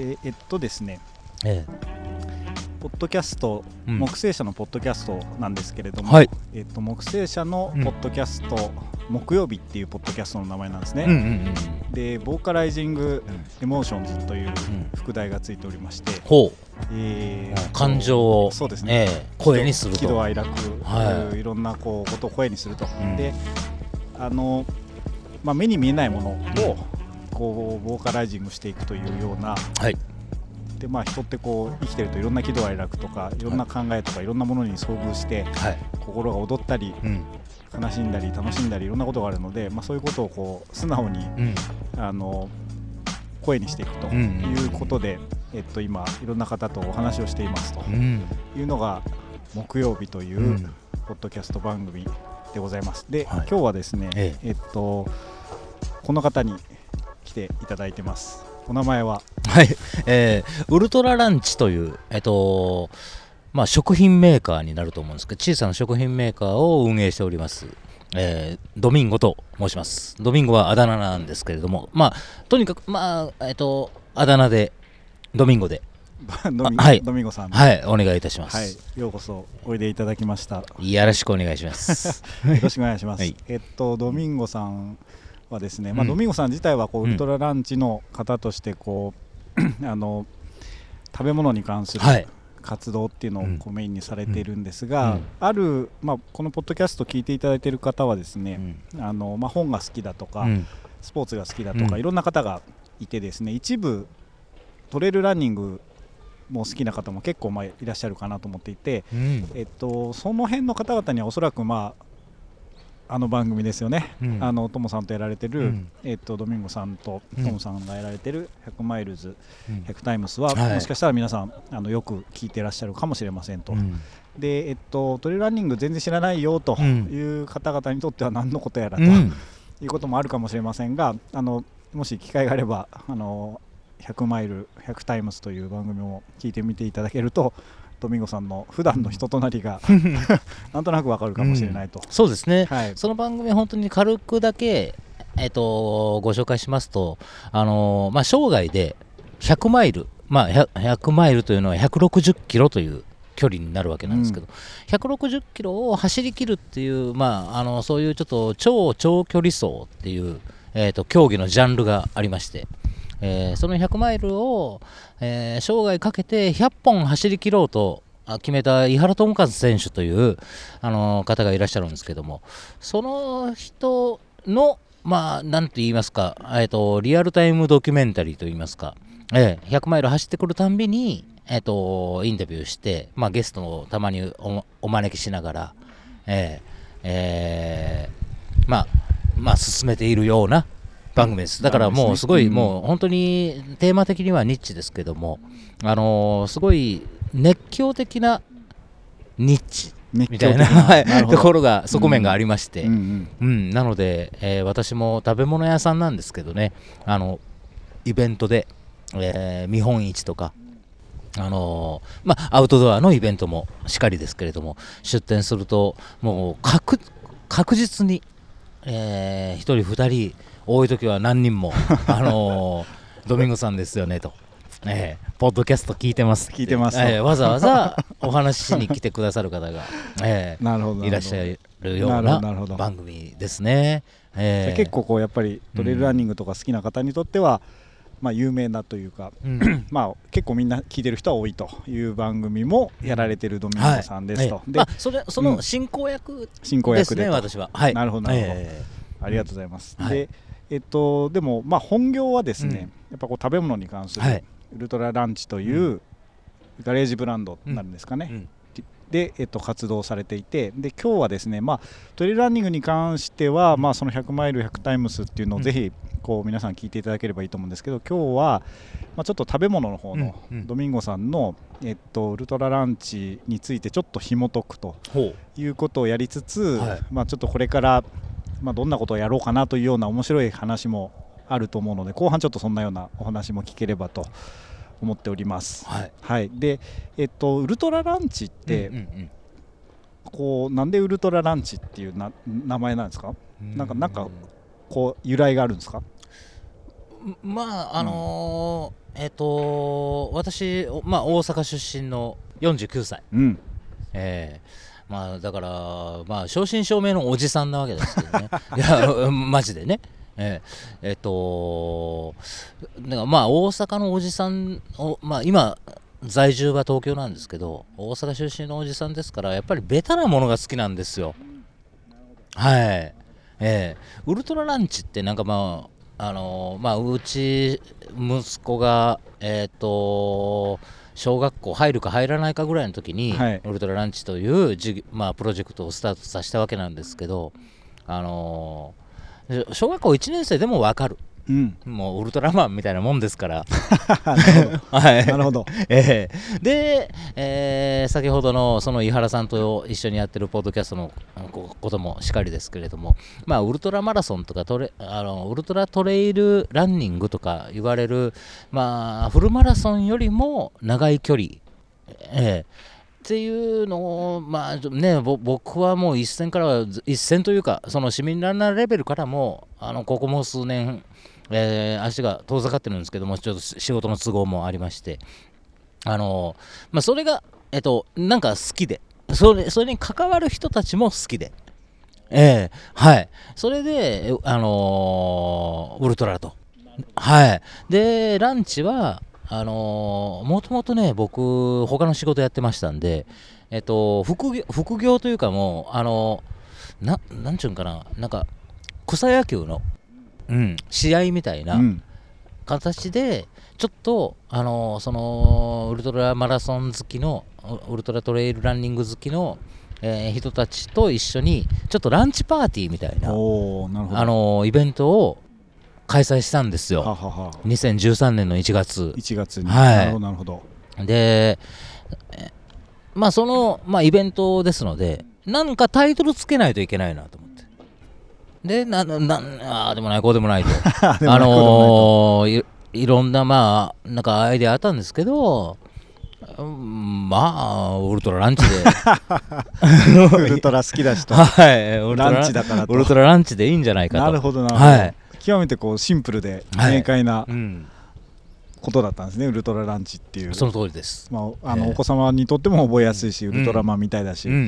でえっとですねえポッドキャスト、うん。木星社のポッドキャストなんですけれども、はい。えっと、木星社のポッドキャスト、木曜日っていうポッドキャストの名前なんですね、うんうんうんで Vocalizing うん。 Emotions というん。副題がついておりまして、ほえーう感情をそうですね、ええ声にする喜怒と哀楽、はい。い、ろんなこうことを声にすると、うん。であの、まあ、目に見えないものをこうボーカライジングしていくというようなはい。で、まあ、人ってこう生きてるといろんな喜怒哀楽とかい。ろんな考えとかいろんなものに遭遇してはい。心が躍ったりうん。悲しんだり楽しんだりいろんなことがあるので、まあ、そういうことをこう素直にうん。あの声にしていくということで、えっと、今いろんな方とお話をしていますとうん。いうのが木曜日というう、ん。ポッドキャスト番組でございます。で、はい。今日はですね、え。えっとこの方に来ていただいてます。お名前は？はい、えーウルトラランチという、えっとまあ、食品メーカーになると思うんですけど小さな食品メーカーを運営しております、えードミンゴと申します。ドミンゴはあだ名なんですけれどもまあとにかくまあえっとあだ名でドミンゴで。ドミ,、はい。ドミンゴさん、はい。お願いいたします、はい、ようこそおいでいただきました。よよろしくお願いします。ろしくお願いします。はい。えっとドミンゴさんはですね、まあうんドミンゴさん自体はこう、うんウルトラランチの方としてこうあの食べ物に関するはい。活動っていうのをうん。こうメインにされているんですが、うん。ある、まあ、このポッドキャスト聞いていただいている方はですうね、ん。あのまあ、本が好きだとか、うん。スポーツが好きだとか、うん。いろんな方がいてですね一部トレイルランニングも好きな方も結構まあいらっしゃるかなと思っていて、うん。えっと、その辺の方々にはおそらく、まあ、あの番組ですよね、うん。あのトモさんとやられてる、うん。えっと、ドミンゴさんとうん。トモさんがやられてる100マイルズ、うん。100タイムスは、はい。もしかしたら皆さんあのよく聞いてらっしゃるかもしれませんと。うん。で、えっと、トレイルランニング全然知らないよとうん。いう方々にとっては何のことやらと、うん。いうこともあるかもしれませんがあのもし機会があればあの100マイル100タイムスという番組を聞いてみていただけるとドミンゴさんの普段の人となりが なんとなくわかるかもしれないと、そうですね。はい、その番組は本当に軽くだけ、えっとご紹介しますと、あのまあ、生涯で100マイル、まあ、100, 100マイルというのは160キロという距離になるわけなんですけど、160キロを走り切るっていう、まあ、あのそういうちょっと超長距離走っていう、えっと競技のジャンルがありまして、えーその100マイルを、えー生涯かけて100本走り切ろうと決めた井原智和選手というあの方がいらっしゃるんですけどもその人のまあなんて言いますか、えー、とリアルタイムドキュメンタリーと言いますか、えー100マイル走ってくるたんびに、えー、とインタビューして、まあ、ゲストをたまにおお招きしながら、えーえーまあまあ進めているような番組ですだからもうすごい、うん。もう本当にテーマ的にはニッチですけども、あのーすごい熱狂的なニッチ熱みたいなところが側面がありまして、うんうん。うん。なので、えー私も食べ物屋さんなんですけどねあのイベントで、えー見本市とかあのーまあ、アウトドアのイベントもしかりですけれども出店するともう確確実に、え1人2人多い時は何人も、あのードミンゴさんですよねと、えーポッドキャスト聞いてます聞いてます。とえーわざわざお話ししに来てくださる方が、えー なるほどいらっしゃるような番組ですね。えー結構こうやっぱりトレイルランニングとか好きな方にとっては、まあ、有名なというか、うん。まあ、結構みんな聞いてる人は多いという番組もやられてるドミンゴさんですと、ではい。まあ、それその進行役進行ですね、役でと。私は。はい、なるほどなるほど。えありがとうございます。はい。で、えっと、でも、まあ、本業はですね、うん。やっぱこう食べ物に関する、はい。ウルトラランチというガレージブランドになるんですかね。で、えっと、活動されていてで今日はですね、まあ、トレイルランニングに関しては、まあ、その100マイル100タイムスっていうのをうん。ぜひこう皆さん聞いていただければいいと思うんですけど今日は、まあ、ちょっと食べ物の方のドミンゴさんの、えっと、ウルトラランチについてちょっと紐解くとほいうことをやりつつ、はい。まあ、ちょっとこれから、まあ、どんなことをやろうかなというような面白い話もあると思うので後半ちょっとそんなようなお話も聞ければと思っております。うはい。はい、で、えっと、ウルトラランチって、うんうんこうなんでウルトラランチっていうな名前なんですか？うん。なんかなんかこう由来があるんですか？まああのーえっ、と私、まあ、大阪出身の49歳、うん。えーまあだから、まあ、正真正銘のおじさんなわけですけどね。いやマジでね。えーえっ、とだからまあ大阪のおじさんを、まあ、今在住は東京なんですけど大阪出身のおじさんですからやっぱりベタなものが好きなんですよ。はい。えーウルトラランチってなんかまああのーまあうち息子がえっ、と小学校入るか入らないかぐらいの時に、はい。ウルトラランチというまあ、プロジェクトをスタートさせたわけなんですけど、あのー小学校1年生でも分かるうん。もうウルトラマンみたいなもんですから、なるほど。はい。なるほど。ええ。で、えー先ほどのその井原さんと一緒にやってるポッドキャストのここともしかりですけれども、まあ、ウルトラマラソンとかトレあのウルトラトレイルランニングとか言われる、まあ、フルマラソンよりも長い距離、ええ。っていうのを、まあね、ぼ僕はもう一線からは一線というかその市民ランナーレベルからもあのここも数年、えー足が遠ざかってるんですけどもちょっと仕事の都合もありまして。あのまあ、それが、えっと、なんか好きで。それそれに関わる人たちも好きで、ええはい、それで、あのーウルトラと、はい、でランチはあのーもともとね僕他の仕事やってましたんで、えっと、副業副業というかもうあのーななんちゅうんかな。なんか草野球の、試合みたいな、うん。形でちょっとあのそのウルトラマラソン好きのウウルトラトレイルランニング好きの、えー人たちと一緒にちょっとランチパーティーみたいなあのイベントを開催したんですはよは。は2013年の1月。1月に。はい。なるほど。でえまあその、まあ、イベントですのでなんかタイトルつけないといけないなと思ってでなななあーでもない こうでもないと。あのーいいろんなまあなんかアイデアあったんですけどうんまあウルトラランチで。ウルトラ好きだしと。はい。ウルトラランチだからと。ウルトラランチでいいんじゃないかと。なるほどなるほど、はい。極めてこうシンプルではい。明快なうん、ことだったんですね、ウルトラランチっていう。その通りです。まあ、あのええ。お子様にとっても覚えやすいし、うんウルトラマンみたいだし、うんうん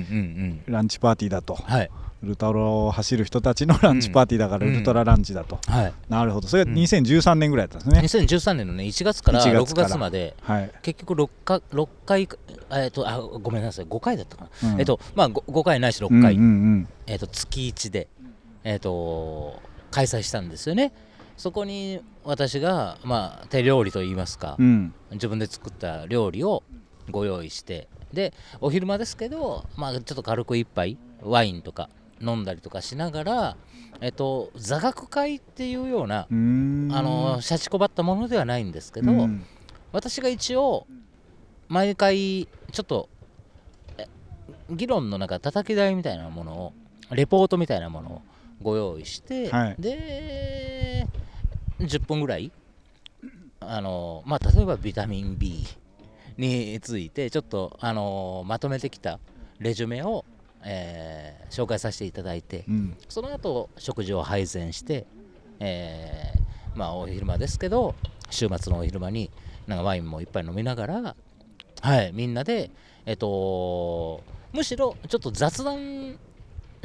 うん。ランチパーティーだと。はい。ウルトラを走る人たちのランチパーティーだからうん。ウルトラランチだと、はい。なるほど。それがうん。2013年ぐらいだったんですね、2013年のね1月から1 6月まで。はい、結局6か6回えっとあごめんなさい。5回だったかな、うん。えっとまあ 5, 5回ないし6回、うんうんえっと月1でえっと開催したんですよね。そこに私がまあ手料理といいますか、うんうん。自分で作った料理をご用意して。でお昼間ですけど、まあ、ちょっと軽く一杯ワインとか飲んだりとかしながら、えっと、座学会っていうような、あのシャチこばったものではないんですけど、うん。私が一応毎回ちょっとえ議論の中叩き台みたいなものをレポートみたいなものをご用意して、はい。で10分ぐらいあの、まあ、例えばビタミン B についてちょっとあのまとめてきたレジュメを、えー紹介させていただいてうん。その後食事を配膳して、えーまあお昼間ですけど週末のお昼間になんかワインもいっぱい飲みながら、はい、みんなで、えっとむしろちょっと雑談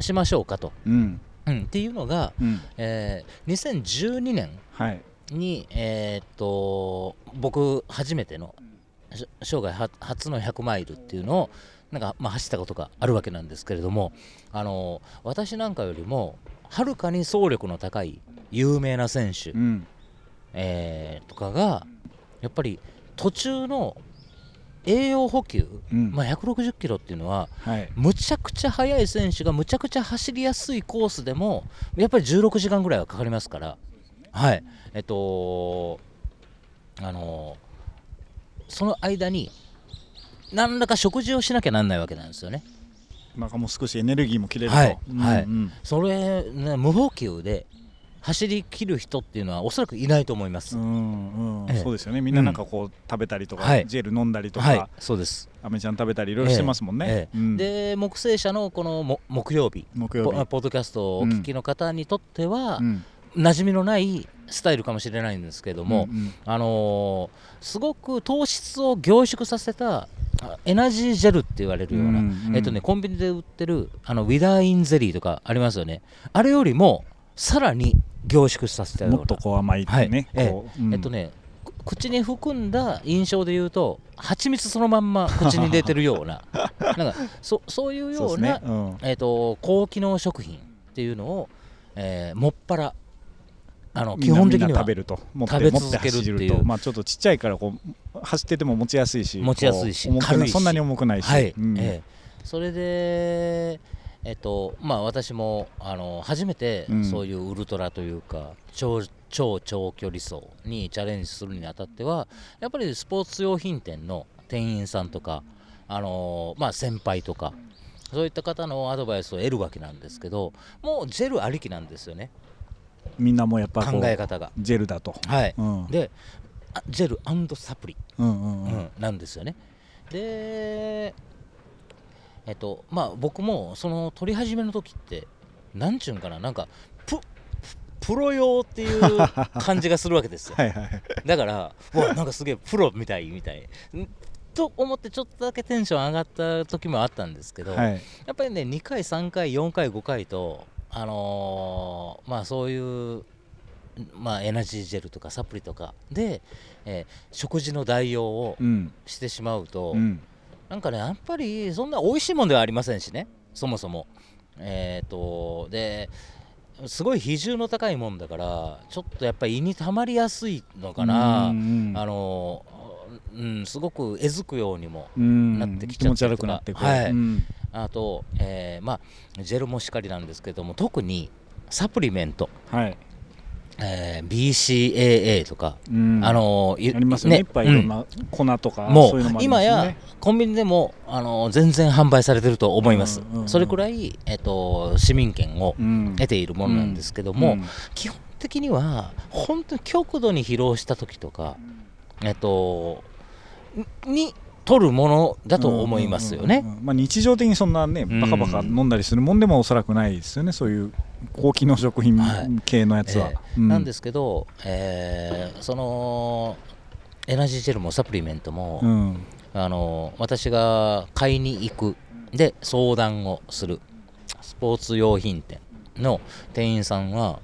しましょうかと、うん。うん、っていうのが、うん。えー2012年はい。に、えーっと僕初めてのし生涯は初の100マイルっていうのをなんか、まあ、走ったことがあるわけなんですけれどもあの私なんかよりもはるかに走力の高い有名な選手、うん。えーとかがやっぱり途中の栄養補給、うん。まあ、160キロっていうのははい。むちゃくちゃ速い選手がむちゃくちゃ走りやすいコースでもやっぱり16時間ぐらいはかかりますから。はい。えっとあのその間に何らか食事をしなきゃなんないわけなんですよね。なんかもう少しエネルギーも切れると、はいうんはい。うんそれ、ね、無補給で走り切る人っていうのはおそらくいないと思います、うんうん。ええ。そうですよね。みんななんかこう食べたりとか、はい。ジェル飲んだりとか、はい。そうです。アメちゃん食べたりいろいろしてますもんね、ええ。うん。で木星社のこのも木曜日。木曜日。ポポッドキャストをお聞きの方にとっては、うん。馴染みのないスタイルかもしれないんですけども、うんうん。あのーすごく糖質を凝縮させたあエナジージェルって言われるような、うんうん。えっとね、コンビニで売ってるあのウィダーインゼリーとかありますよね。あれよりもさらに凝縮させたようなもっとこう甘いってね、はい。こううん。えっとねく口に含んだ印象で言うと蜂蜜そのまんま口に出てるような なんかそそういうようなね、うん。えー、と高機能食品っていうのを、えーもっぱらあの基本的には食べると。持って食べ持って続けるっていう。走ると。まあちょっとちっちゃいからこう走ってても持ちやすいし持ちやすいし軽いしそんなに重くないし、はい、うん。ええ。それでえっとまあ私もあの初めてうん。そういうウルトラというか、超超長距離走にチャレンジするにあたってはやっぱりスポーツ用品店の店員さんとかあのまあ先輩とかそういった方のアドバイスを得るわけなんですけどもうジェルありきなんですよねみんなもうやっぱ考え方が。ジェルだと、はい。うん、であジェルサプリ。うんうんうん。うん、なんですよね。で、えっと、まあ僕もその撮り始めの時って、なんちゅうんかな、なんかプ、ププロ用っていう感じがするわけですよ。はいはいだから、うわ、なんかすげえプロみたいみたい。んと思ってちょっとだけテンション上がった時もあったんですけど、はい。やっぱりね2回3回4回5回とあのーまあそういうまあエナジージェルとかサプリとかで、えー食事の代用をうんしてしまうと、うん。なんかねやっぱりそんな美味しいもんではありませんしねそもそも。えっ、とですごい比重の高いもんだからちょっとやっぱり胃に溜まりやすいのかな、うんあのうん、すごくえずくようにもうん。なってきち気持ちゃったりとか。悪くなってこうはい。うんあと、えーまあ、ジェルもしかりなんですけども特にサプリメント、はい。えー BCAA とか、うん。あのいありますよね。いっぱいいろんうん。な粉とかういうのもあり今やコンビニでもあの全然販売されてると思います、うんうん。うんそれくらい、えっと市民権をうん。得ているものなんですけども、うん。基本的には本当に極度に疲労した時とか、えっとんに取るものだと思いますよね。まあ、日常的にそんなねうん。バカバカ飲んだりするもんでもおそらくないですよね。そういう高機能食品はい。系のやつは、ええ。なんですすけど、えーそのエナジージェルもサプリメントも、うん。あの私が買いに行く。で相談をする。スポーツ用品店の店員さんは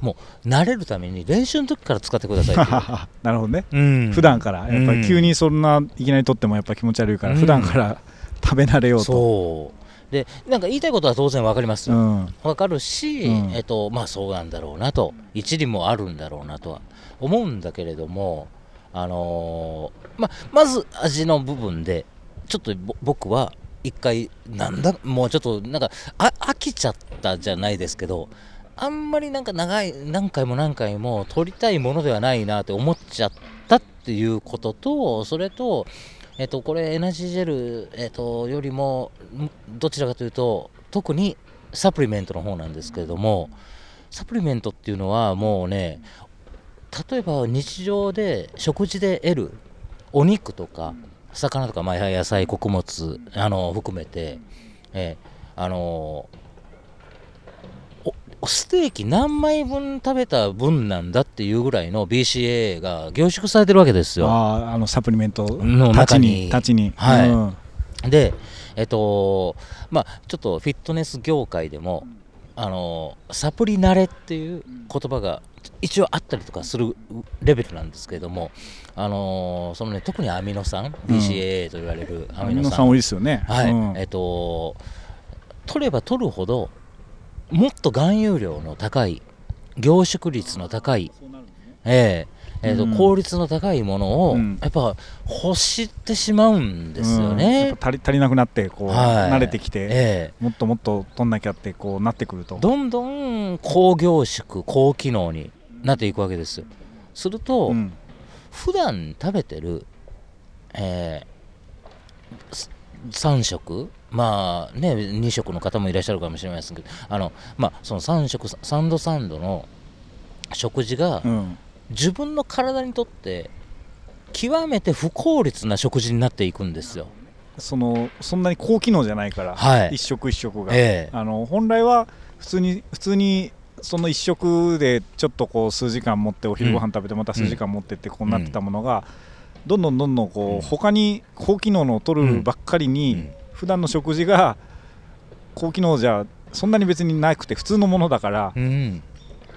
もう慣れるために練習の時から使ってください なるほどね、いう、うん。普段から。やっぱうん。り急にそんないきなり取ってもやっぱ気持ち悪いから、うん。普段から食べ慣れようと。そう。でなんか言いたいことは当然わかります。よ、うん。わかるし、うん。えっとまあそうなんだろうなと。一理もあるんだろうなとは思うんだけれどもあのーままず味の部分でちょっとぼ僕は一回なんだもうちょっとなんかあ飽きちゃったじゃないですけどあんまりなんか長い何回も何回も取りたいものではないなって思っちゃったっていうこととそれとえっと、これエナジージェル、えっと、よりもどちらかというと特にサプリメントの方なんですけれどもサプリメントっていうのはもうね例えば日常で食事で得るお肉とか魚とか、まあ、野菜穀物あの含めて、えあのおステーキ何枚分食べた分なんだっていうぐらいの BCA が凝縮されてるわけですよ。あーあのサプリメントの中に。にたちに。はい。うん。で、えっと、まあ、ちょっとフィットネス業界でも、あの、サプリ慣れっていう言葉が一応あったりとかするレベルなんですけれども、あのそのね、特にアミノ酸、BCAA と言われるアアミノ酸、ミノ酸多いですよね。はい、うん。えっと、取れば取るほど、もっと含有量の高い、凝縮率の高い、えええーとうん。効率の高いものを、うん。やっぱ欲してしまうんですようん。ね。やっぱ足り足りなくなってこう、はい。慣れてきて、ええ。もっともっと取んなきゃってこうなってくると。どんどん高凝縮高機能になっていくわけです。よすると、うん。普段食べてる、え3食まあね2食の方もいらっしゃるかもしれませんけどあのまあその3食3度3度の食事がうん。自分の体にとって極めて不効率な食事になっていくんですよ。そのそんなに高機能じゃないから、はい。一食一食が、ええ。あの本来は普通に普通にその一食でちょっとこう数時間持ってお昼ご飯食べてまた数時間持ってってこうなってたものが、どんどんどんどんこうん。う他に高機能のを取るばっかりに、うん普段の食事が高機能じゃそんなに別になくて普通のものだからうん。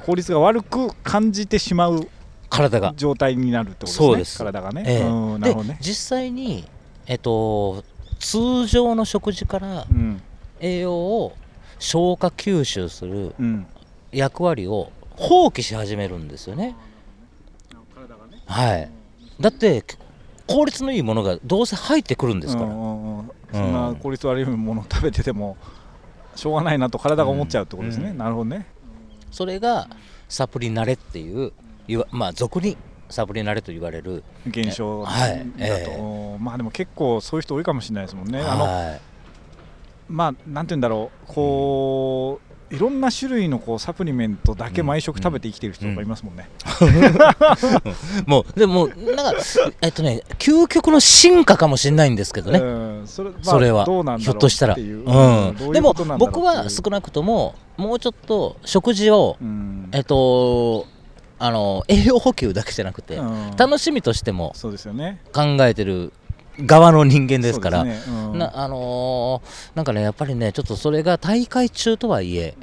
効率が悪く感じてしまう体が。状態になるってことですねそうです。体がね、ええ。うんなるほどね。で実際に、えっと、通常の食事からうん。栄養を消化吸収するうん。役割を放棄し始めるんですよね。はい、だって効率のいいものがどうせ入ってくるんですから、うん。うん効率悪いものを食べててもしょうがないなと体が思っちゃうってことですね、うん。なるほどね。それがサプリ慣れっていうまあ俗にサプリ慣れと言われる、現象だと、はいええ。まあでも結構そういう人多いかもしれないですもんね、あのはい。まあなんて言うんだろう。こう、いろんな種類のこうサプリメントだけ毎食食べて生きてる人がいますもんね、もうでもなんかえっとね究極の進化かもしれないんですけどね、うん。それ,、まあ、それは。ひょっとしたら、ううん。でも僕は少なくとももうちょっと食事を、うん。えっとあの栄養補給だけじゃなくて、うん。楽しみとしてもそうですよね。考えてる側の人間ですから。ね。うん。なあのーなんかねやっぱりねちょっとそれが大会中とはいえ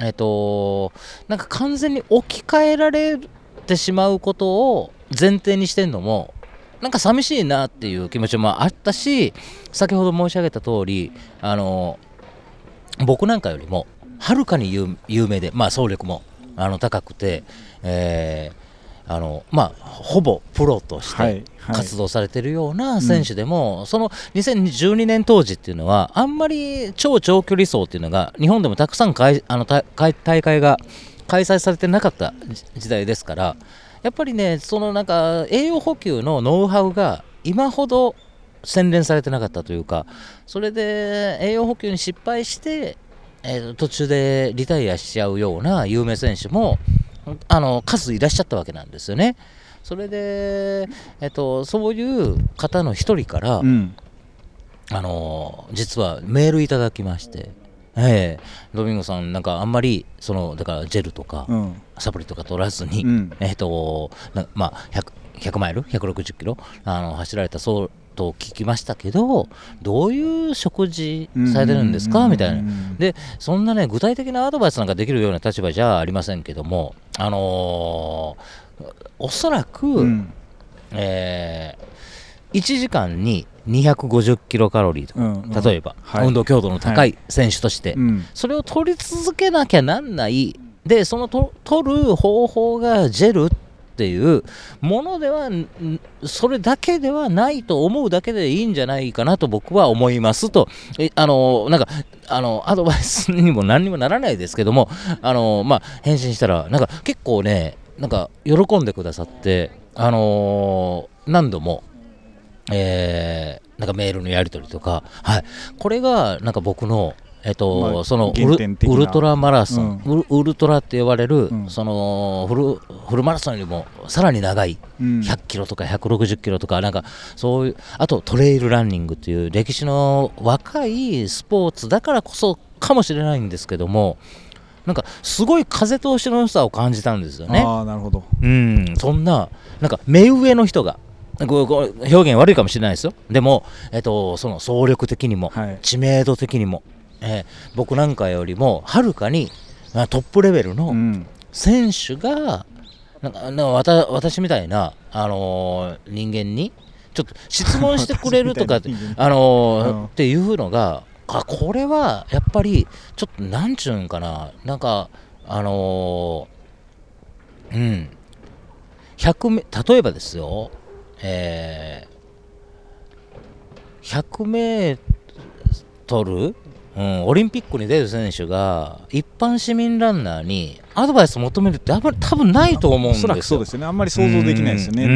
えっとなんか完全に置き換えられてしまうことを前提にしてんのもなんか寂しいなっていう気持ちもあったし先ほど申し上げた通りあのー僕なんかよりもはるかに有有名でまあ総力もあの高くて、えーあのまあ、ほぼプロとして、はいはい。活動されているような選手でも、その2012年当時っていうのはあんまり超長距離走っていうのが日本でもたくさんかいあの大会が開催されてなかった時時代ですからやっぱりねそのなんか栄養補給のノウハウが今ほど洗練されてなかったというかそれで栄養補給に失敗して、えー途中でリタイアしちゃうような有名選手もあの数いらっしゃったわけなんですよね。それで、えっと、そういう方の一人から、うん。あの実はメールいただきまして、ええ。ドミンゴさんなんかあんまりそのだからジェルとか、うん。サプリとか取らずに、うん。えっとなまあ 100, 100マイル？160キロ？あの走られたそうと聞きましたけどどういう食事されてるんですか？みたいな。でそんなね具体的なアドバイスなんかできるような立場じゃありませんけどもあのーおそらく、うん。え1時間に250キロカロリーとか、うんうん。例えば、はい。運動強度の高い選手として、うん。それを取り続けなきゃなんない。でそのと取る方法がジェルってていうものではそれだけではないと思うだけでいいんじゃないかなと僕は思いますと。えあのなんかあのアドバイスにも何にもならないですけどもあの、まあ、返信したらなんか結構ねなんか喜んでくださってあの何度もえーなんかメールのやり取りとか、はい、これがなんか僕の、えっとまあそのウルトラマラソン、ウルウルトラって呼ばれる、うん。そのフルフルマラソンよりもさらに長いうん。100キロとか160キロとか、なんかそういう、あとトレイルランニングっていう歴史の若いスポーツだからこそかもしれないんですけども、なんかすごい風通しの良さを感じたんですよね。ああなるほど。うん、そんな、なんか目上の人が、表現悪いかもしれないですよ。でも、えっと、その総力的にも、はい。知名度的にも、えー僕なんかよりもはるかにあトップレベルうのん。選手が、なんかなんかわた私みたいな、あのー人間にちょっと質問してくれるとか 私みたいな人間あのーうん。っていうのがあこれはやっぱりちょっとなんちゅうんかななんかあのーうん。100メ例えばですよえー100メートル、うん、オリンピックに出る選手が一般市民ランナーにアドバイス求めるってあんまり多分ないと思うんですよ。おそらくそうですよね。あんまり想像できないですよね、うん。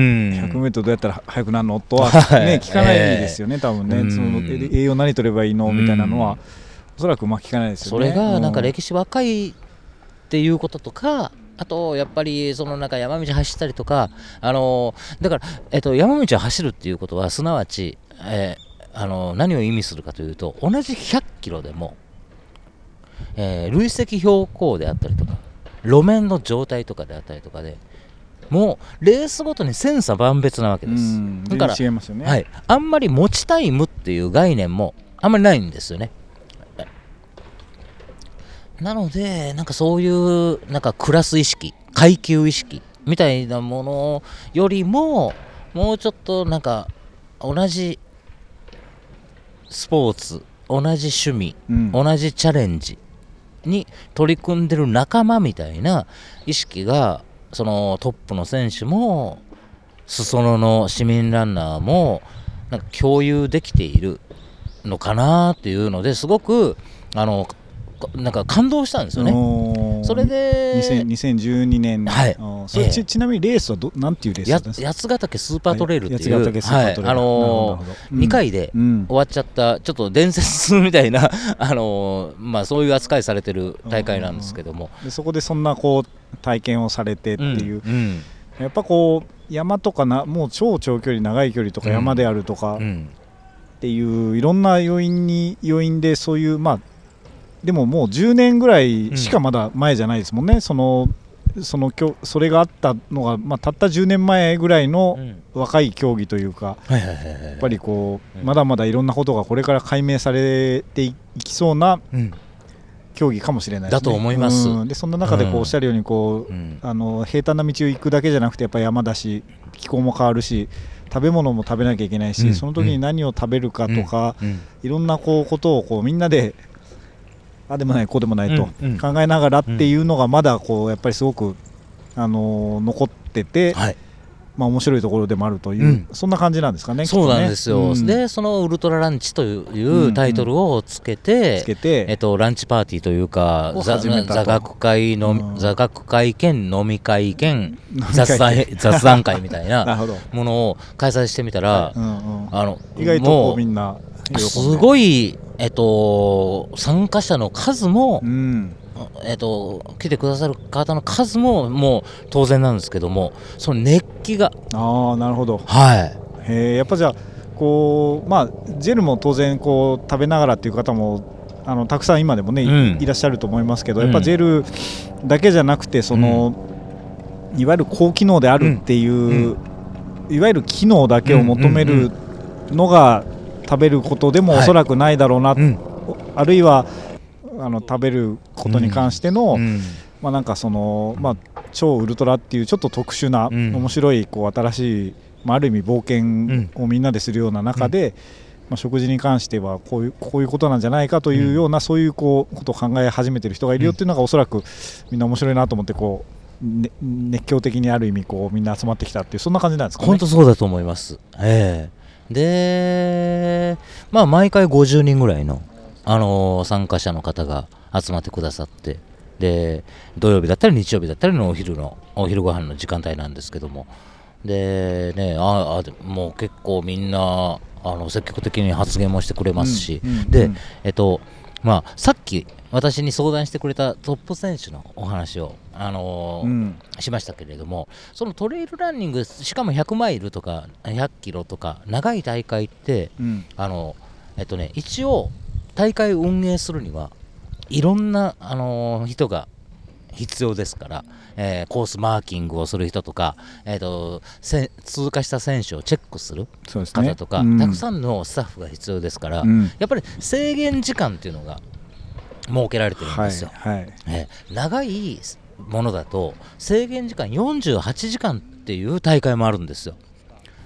100m どうやったら速くなるのとは、はい。ね、聞かないですよね、多分ね、うん。そのえ栄養何取ればいいのみたいなのは、おそらくまあ聞かないですよね。それがなんかうん歴史若いっていうこととか、あとやっぱりそのなんか山道走ったりとか、あのだから、えっと、山道を走るっていうことは、すなわち、えーあの何を意味するかというと、同じ100キロでも、えー累積標高であったりとか、路面の状態とかであったりとかでもうレースごとに千差万別なわけです、うんだからね、はい、あんまり持ちタイムっていう概念もあんまりないんですよね。なので、なんかそういうなんかクラス意識、階級意識みたいなものよりも、もうちょっとなんか同じスポーツ、同じ趣味、うん。同じチャレンジに取り組んでる仲間みたいな意識がそのトップの選手も裾野の市民ランナーもなんか共有できているのかなっていうのですごくあのかなんか感動したんですよね。それで2000 2012年、はい。それええ。ちちなみにレースはどなんていうレースですか？八ヶ岳スーパートレイルっていう、八ヶ岳スーパートレイル。はい。あのなるほど。なるほどうん。2回でうん。終わっちゃったちょっと伝説みたいな、あのーまあ、そういう扱いされてる大会なんですけども。でそこでそんなこう体験をされてっていう、うんやっぱこう山とかなもう超長距離長い距離とかうん山であるとかっうん。ていういろんな要因に要因でそういうまあでももう10年ぐらいしかまだ前じゃないですもんね、そのそのきょそれがあったのが、まあ、たった10年前ぐらいのうん。若い競技というか、やっぱりこう、うん。まだまだいろんなことがこれから解明されていきそうなうん。競技かもしれないですね。だと思います。うん。でそんな中でこううん。おっしゃるようにこう、うん。あの平坦な道を行くだけじゃなくてやっぱり山だし気候も変わるし食べ物も食べなきゃいけないし、うん。その時に何を食べるかとか、うん。いろんなこうことをこうみんなであでもないこうでもないと。考えながらっていうのがまだこうやっぱりすごく、あのー残ってて、はい、まあ、面白いところでもあるという、うん。そんな感じなんですかね。そうなんですよ、うん。でそのウルトラランチというタイトルをつけて、つけて、えっと、ランチパーティーというか座学会の、うん。座学会兼飲み会兼雑談 雑談会みたいなものを開催してみたら、うんうん。あの意外とみんなすごい、えっと、参加者の数も、うん。えっと、来てくださる方の数ももう当然なんですけどもその熱気が。ああなるほど。はい。へえやっぱじゃあこうまあジェルも当然こう食べながらっていう方もあのたくさん今でもね、いうん。いらっしゃると思いますけど、うん。やっぱジェルだけじゃなくてその、いわゆる高機能であるっていう、いわゆる機能だけを求めるのが食べることでもはい。おそらくないだろうな、うん。あるいはあの食べることに関しての、うん。まあ、なんかその、まあ、超ウルトラっていうちょっと特殊な、うん。面白いこう新しい、まあ、ある意味冒険をみんなでするような中で、まあ、食事に関してはこういうこういうことなんじゃないかというような、そういうこうことを考え始めてる人がいるよっていうのがおそらくみんな面白いなと思ってこう、ね熱狂的にある意味こうみんな集まってきたっていうそんな感じなんですかね。本当そうだと思います。ええで、まあ、毎回50人ぐらいの、あのー参加者の方が集まってくださって、で、土曜日だったり日曜日だったりのお昼の、お昼ご飯の時間帯なんですけども、で、ね、ああでもう結構みんな、あの積極的に発言もしてくれますし、うんうんで、うん。えっと、まあ、さっき私に相談してくれたトップ選手のお話を、あのーうん。しましたけれどもそのトレイルランニングしかも100マイルとか100キロとか長い大会ってうん。あの、えっとね、一応大会を運営するにはいろんな、あのー人が必要ですから、えーコースマーキングをする人とか、えっとせ通過した選手をチェックする方とか、うん。たくさんのスタッフが必要ですから、うん。やっぱり制限時間っていうのが設けられてるんはいですよ。はいえー長いものだと制限時間48時間っていう大会もあるんですよ。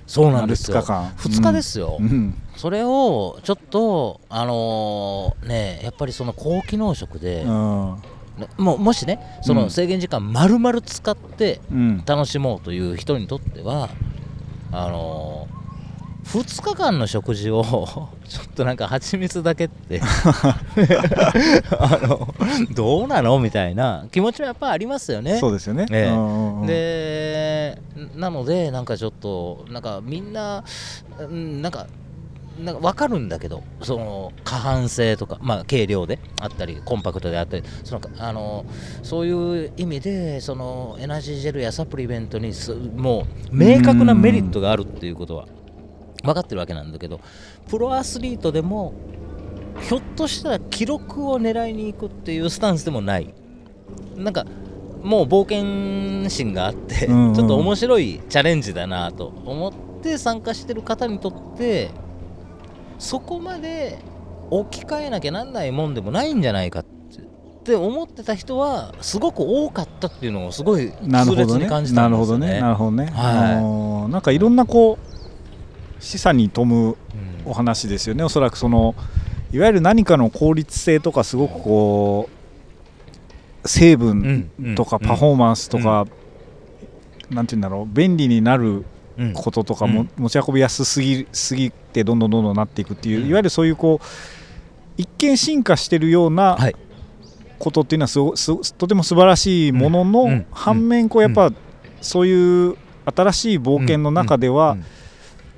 そうなんですよ。2日間2日ですよ。うんそれをちょっとあのーねやっぱりその高機能食で、うんももしねその制限時間丸々使ってうん楽しもうという人にとってはあのー、2日間の食事を ちょっとなんか蜂蜜だけって。あのどうなの？みたいな。気持ちはやっぱありますよね。そうですよね。でなのでなんかちょっとなんかみんなうんなんかなんか分かるんだけどその過半性とか、まあ、軽量であったりコンパクトであったりそのあのそういう意味でそのエナジージェルやサプリメントにすもう明確なメリットがあるっていうことは分かってるわけなんだけどプロアスリートでもひょっとしたら記録を狙いに行くっていうスタンスでもない。なんかもう冒険心があって、ちょっと面白いチャレンジだなと思って参加してる方にとってそこまで置き換えなきゃなんないもんでもないんじゃないかって思ってた人はすごく多かったっていうのをすごい痛烈になるほどね感じたですよなんるほどね。ね。なるほどね、はい。あのーなんかいろんなこう示唆に富むうんお話ですよね。おそらくそのいわゆる何かの効率性とかすごくこう成分うんとかうん。パフォーマンスとか、なんて言うんだろう便利になるうん。こととかも、うん。持ち運びやすすぎすぎてどんどんどんどんなっていくっていう、うん。いわゆるそういうこう一見進化してるようなはい。ことっていうのはすごすとても素晴らしいものの、うん。うん。反面こうやっぱ、そういう新しい冒険の中では、うん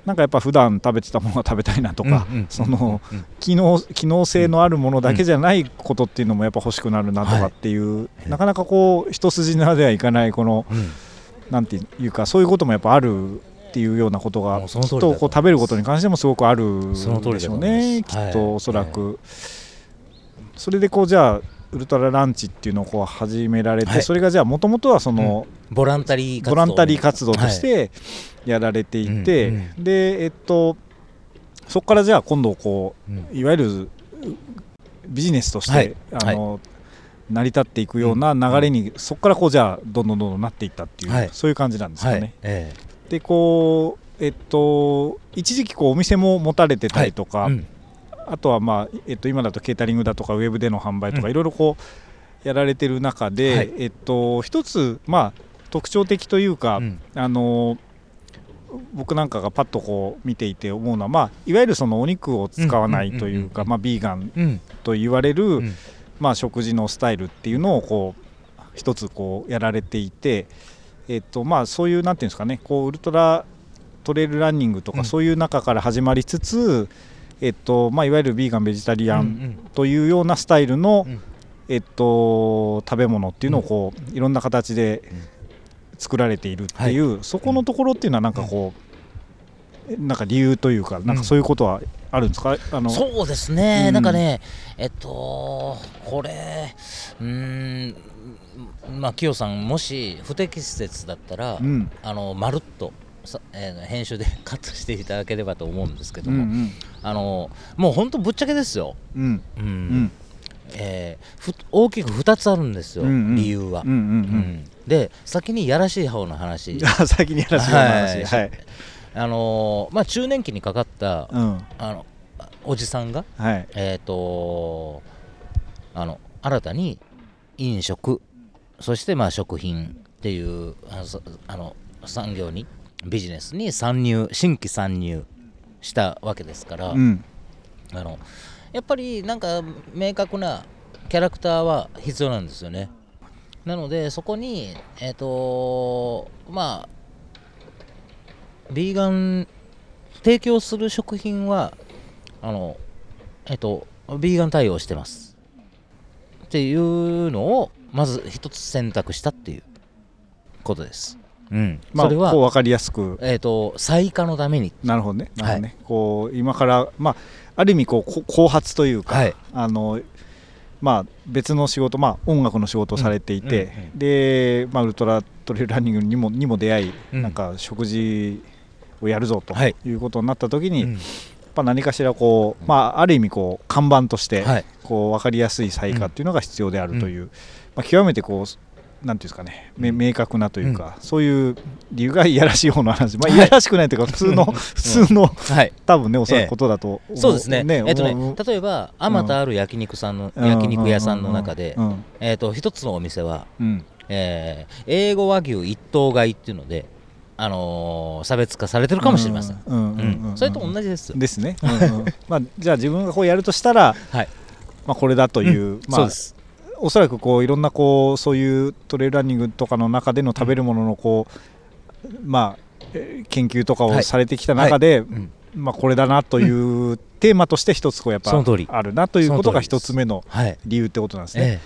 なんかやっぱ普段食べてたものが食べたいなとか、そのうん機能機能性のあるものだけじゃないことっていうのもやっぱ欲しくなるなとかっていう、なかなかこう一筋縄ではいかないこのうん。なんていうかそういうこともやっぱあるっていうようなことがきっとこう食べることに関してもすごくあるんでしょうねきっとはいおそらく、それでこうじゃあウルトラランチっていうのをこう始められて、はい。それがじゃあもともとはその、ボランタリー活動ボランタリー活動としてやられていて、うんうん。でえっとそこからじゃあ今度こうん。ういわゆるビジネスとして、はい。あの成り立っていくような流れに、そこからこうじゃあどんどんどんどんなっていったっていう、はい。そういう感じなんですかね。はい。えでこうえっと一時期こうお店も持たれてたりとか、えうんあとはまあえっと今だとケータリングだとかウェブでの販売とかうん。いろいろこうやられてる中で、はい。えっと一つまあ特徴的というか、うん。あの僕なんかがパッとこう見ていて思うのは、まあ、いわゆるそのお肉を使わないというか、ビーガンうん。と言われる、うん。まあ、食事のスタイルっていうのをこう一つこうやられていて、えっとまあ、そういうなんていうんですかねこうウルトラトレイルランニングとうん。かそういう中から始まりつつ、えっとまあ、いわゆるビーガンベジタリアンうんというようなスタイルの、うん。えっと、食べ物っていうのをこう、いろんな形で作られているっていう、そこのところっていうのはなんかこう、なんか理由というかなんかそういうことはあるんですか、あのそうですね、うん。なんかね、えっと、これ、うーん、まあ、キヨさん、もし不適切だったら、うん。あのまるっとさ、えー編集で カットしていただければと思うんですけうども、んあのもう本当、ぶっちゃけですよ、うん。うん。うん。えーふ大きく2つあるんですよ、うんうん。理由は。うんうんうんうん。で先にやらしい方の話、あ 先にやらせてもらいますはい。はい、あのーまあ、中年期にかかった、うん。あのおじさんが、はい。えー、とあの新たに飲食そしてまあ食品っていうあそあの産業にビジネスに参入新規参入したわけですから、うん。あのやっぱりなんか明確なキャラクターは必要なんですよね。なのでそこにえっ、とまあビーガン提供する食品はあのえっ、とビーガン対応してます。っていうのをまず一つ選択したっていうことですうん、まあそれはこう分かりやすく。えっ、と再化のために。なるほどね。なるほどね、こう今からまあある意味こうこ後発というか、はい。あのまあ別の仕事まあ音楽の仕事をされていて、うんうんうんでまあウルトラトレイルランニングにもにも出会い、うん。なんか食事をやるぞとはい。いうことになった時に、うん。やっぱ何かしらこう、まあ、ある意味こう看板として、はい。こう分かりやすい採火っていうのが必要であるという、まあ、極めてこうなんていうんですかね、めうん。明確なというか、そういう理由がいやらしい方の話、まあ、はい。いやらしくないというか 普通の、うん。普通のはい。多分ねおそらくことだと思う、そうですね。えっとね例えばあまたある焼肉さんの、うん。焼肉屋さんの中で、うん。うん。えっと一つのお店は、うん。えー、英語和牛一頭買いっていうので、あのー差別化されてるかもしれません、うん。うん。うん。うん。それと同じですよ、ですね、うん。うん。まあ、じゃあ自分がこうやるとしたら、はい。まあ、これだという、まあそうですおそらくこういろんなこうそういうトレイルランニングとかの中での食べるもののこう、まあえー研究とかはいをされてきた中で、うん。まあ、これだなというテーマとして一つこうやっぱあるなということが一つ目のはい、理由ってことなんですね。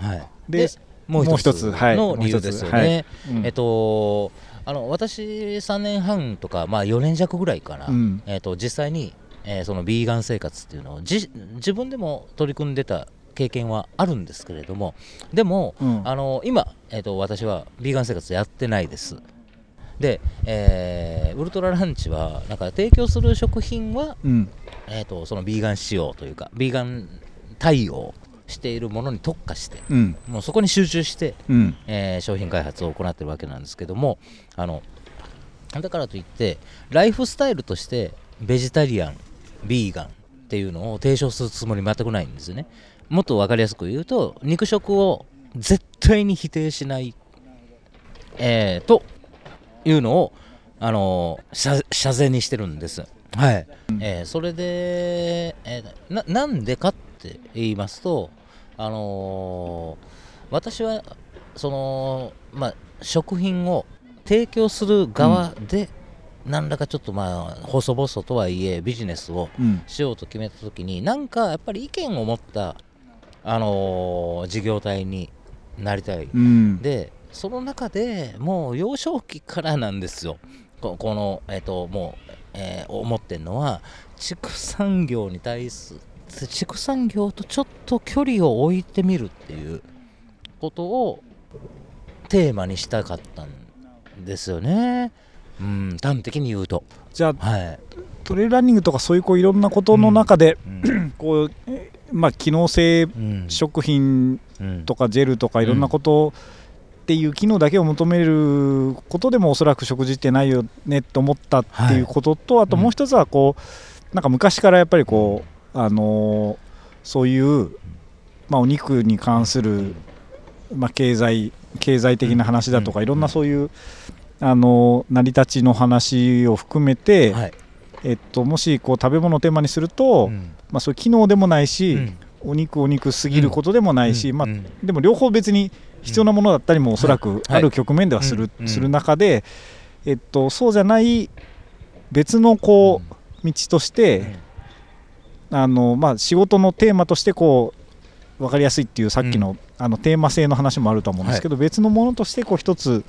ええ。はい、でもう一一つ。の理由ですよね、えっとあの私3年半とか、まあ、4年弱ぐらいかな、うん。えっと実際に、えーそのビーガン生活っていうのをじ自分でも取り組んでた経験はあるんですけれどもでも、うん。あの今、えー、と私はビーガン生活やってないです。で、えーウルトラランチはなんか提供する食品は、うん。えー、とそのビーガン仕様というかビーガン対応しているものに特化してうん。もうそこに集中して、うん。えー商品開発を行ってるわけなんですけどもあのだからといってライフスタイルとしてベジタリアンビーガンっていうのを提唱するつもり全くないんですよねもっと分かりやすく言うと肉食を絶対に否定しない、えーというのをあの謝謝罪にしてるんです。はい、えーそれで、えーななんでかって言いますとあのー私はそのまあ食品を提供する側で、何らかちょっとまあ細々とはいえビジネスをうん。しようと決めた時になんかやっぱり意見を持った、あのー事業体になりたい、うん。でその中でもう幼少期からなんですよ。ここの、えっともう、えー思ってるのは畜産業に対す畜産業とちょっと距離を置いてみるっていうことをテーマにしたかったんですよね。うん端的に言うと。じゃあはい、トレイルランニングとかそういうこういろんなことの中で、うん。こうえまあ機能性うん。食品うん。とかジェルとかいろんなことっていう機能だけを求めることでもおそらく食事ってないよねと思ったっていうことと、あともう一つはこうなんか昔からやっぱりこうあのーそういうまあお肉に関するまあ経済経済的な話だとかいろんなそういうあのー成り立ちの話を含めて、はいえっともしこう食べ物をテーマにすると、うん。まあそういう機能でもないし、うん。お肉お肉すぎることでもないし、まあうん。でも両方別に必要なものだったりもおそらくある局面ではする,、うん。する中で、えっと、そうじゃない別のこう道として、あのまあ、仕事のテーマとしてこう分かりやすいっていうさっきの,、あのテーマ性の話もあると思うんですけど、別のものとしてこう一つ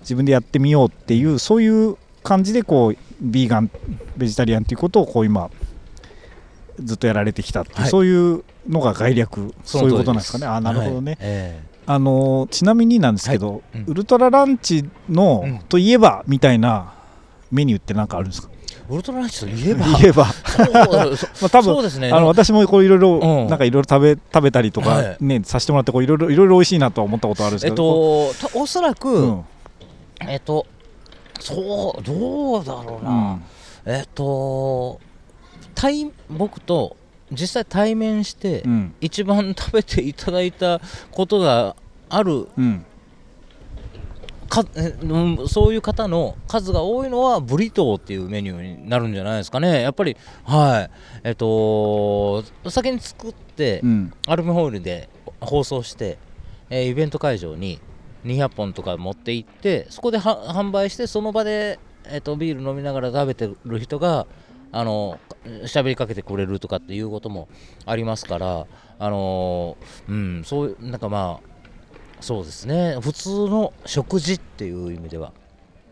自分でやってみようっていうそういう感じでこうビーガンベジタリアンっていうことをこう今ずっとやられてきたっていう、はい。そういうのが概略そういうことなんですかね。あなるほどね、はいえ。あのちなみになんですけど、うん。ウルトラランチの、うん。といえばみたいなメニューって何かあるんですか？えウルトラランチといえば？言えば、まあ、多分ね。あの私もこういろいろうん。なんかいろいろ食べ食べたりとかはい。ね、させてもらってこういろいろいろいろ美味しいなとは思ったことあるんですえっけど、とたおそらく、うん。えっとそうどうだろうな、うん。えっと対僕と実際対面して、うん。一番食べていただいたことがあるうん。か、そういう方の数が多いのはブリトーっていうメニューになるんじゃないですかね。やっぱりはい。えっと先に作って、うん。アルミホイルで包装して、えーイベント会場に200本とか持って行ってそこで販売してその場で、えー、とビール飲みながら食べてる人があの喋りかけてくれるとかっていうこともありますからあのうんそういうなんかまあそうですね。普通の食事っていう意味では。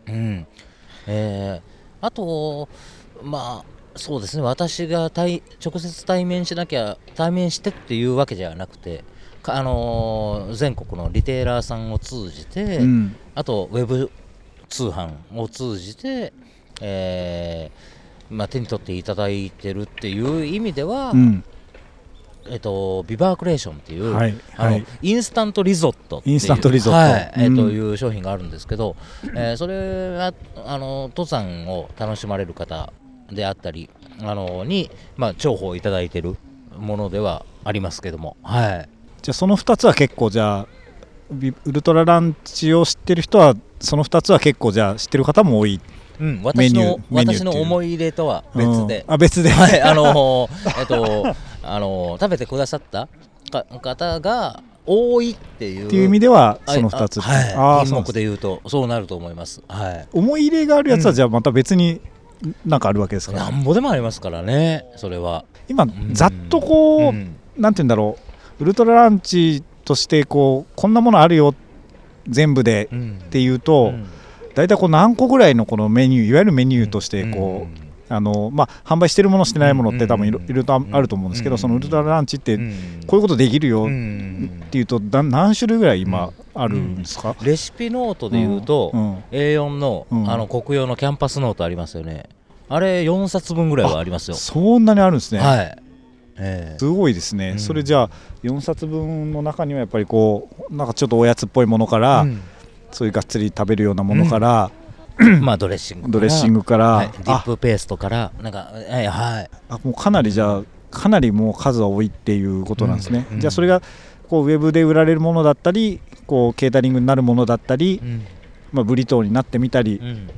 うん。えーあとまあそうですね。私が対直接対面しなきゃ対面してっていうわけじゃなくてあのー全国のリテーラーさんを通じて、うん。あとウェブ通販を通じて、えーまあ、手に取っていただいてるっていう意味では、うん。えっと、ビバークレーションっていう、はいあのはい。インスタントリゾットインスタントリゾットはいえっとうん。いう商品があるんですけど、えーそれはあの登山を楽しまれる方であったりあのに、まあ、重宝いただいてるものではありますけども、はい、じゃあその2つは結構じゃあビウルトラランチを知ってる人はその2つは結構じゃあ知ってる方も多いうん、メ私ニューの私の思い入れとは別で。う、ん。あ別で、はい、あのーえっと、あのー食べてくださったか方が多いっていう。っていう意味ではその2つあはい、品目で言うとそうなると思います。はい。思い入れがあるやつはじゃあまた別になんかあるわけですか、なんぼでもありますからね、それは。今うんざっとこう、ん。なんて言うんだろうウルトラランチとしてこうこんなものあるよ全部でうん。っていうと、うん。大体こう何個ぐらいのこのメニューいわゆるメニューとしてこう、あのまあ、販売してるものしてないものって多分いろうん。いろとあると思うんですけど、うん。そのウルトラランチってうん。こういうことできるよっうん。ていうとだ何種類ぐらい今あるんですか、レシピノートで言うと、うん。A4 の,、うん。あの国用のキャンパスノートありますよね。あれ4冊分ぐらいはありますよ。そんなにあるんですね、はい、ええ。すごいですね、うん。それじゃあ4冊分の中にはやっぱりこうなんかちょっとおやつっぽいものから、うん。そういうがっつり食べるようなものから、まあドレッシングドレッシンググから、はい、ディッあプペーストからなんかはいはい。あもうかなりじゃあかなりもう数は多いっていうことなんですね、うん。じゃあそれがこうウェブで売られるものだったりこうケータリングになるものだったり、うん。まあ、ブリトーになってみたり、うん。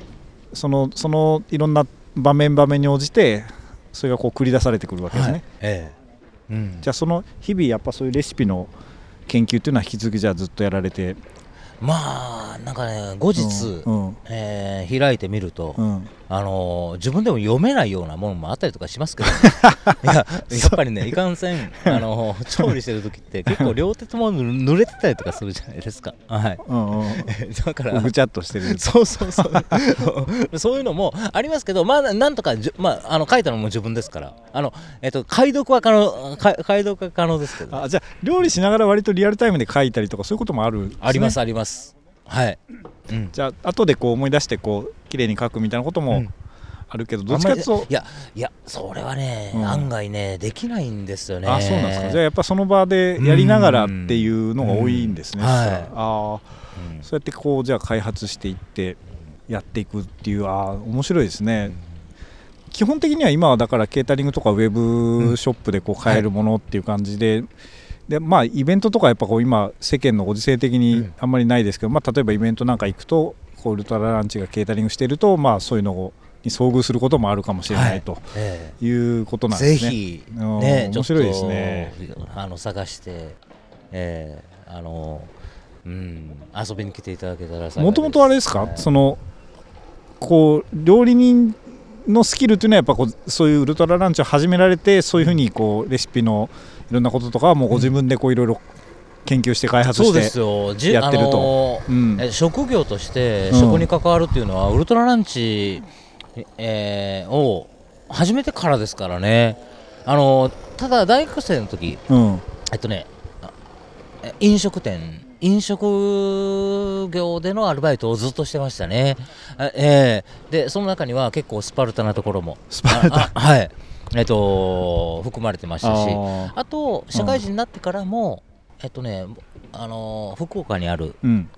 そのそのいろんな場面場面に応じてそれがこう繰り出されてくるわけですね、はい。ええ。うん。じゃあその日々やっぱそういうレシピの研究っていうのは引き続きじゃあずっとやられてまあなんかね後日、うんうん。えー開いてみると、うん。あのー自分でも読めないようなものもあったりとかしますけど。いややっぱりねいかんせん、あのー調理してる時って結構両手とも濡れてたりとかするじゃないですか。はい。うんうん。だからぐちゃっとしてる。そうそうそう。そういうのもありますけどまあなんとかじゅ、まあ、あの書いたのも自分ですから。あの、えっと、解読は可能か解読は可能ですけど。あじゃあ料理しながら割とリアルタイムで書いたりとかそういうこともあるね。ありますありますはい、うん、じゃあ後でこう思い出してこう綺麗に書くみたいなこともうん。あるけど、どっちかというといやいやそれはね、うん。案外ねできないんですよね。あそうなんですか。じゃあやっぱその場でやりながらっていうのが多いんですね、うん。そしたらはい。ああうんそうやってこうじゃあ開発していってやっていくっていうああ面白いですね、基本的には今はだからケータリングとかウェブショップでこう買えるものっていう感じで、でまあイベントとかやっぱこう今世間のご時世的にうん。あんまりないですけど、まあ、例えばイベントなんか行くとこうウルトラランチがケータリングしてるとまあそういうのをに遭遇することもあるかもしれないとえいうことえなんですね。ぜひうんね面白いですね。あの探してええあのうん遊びに来ていただけたらもともとあれですか、はい。そのこう料理人のスキルっていうのはやっぱこうそういうウルトラランチを始められてそういうふうにこうレシピのいろんなこととかはもうご自分でこういろいろ研究して開発してやってると。うん。え職業としてうん。食に関わるっていうのは、ウルトラランチ、えーを始めてからですからね。あのただ大学生の時うん。えっとね飲食店。飲食業でのアルバイトをずっとしてましたね。あえーでその中には結構スパルタなところも。スパルタ。はいえっと含まれてましたしああと社会人になってからも、えっとねあの福岡にある、ーうん。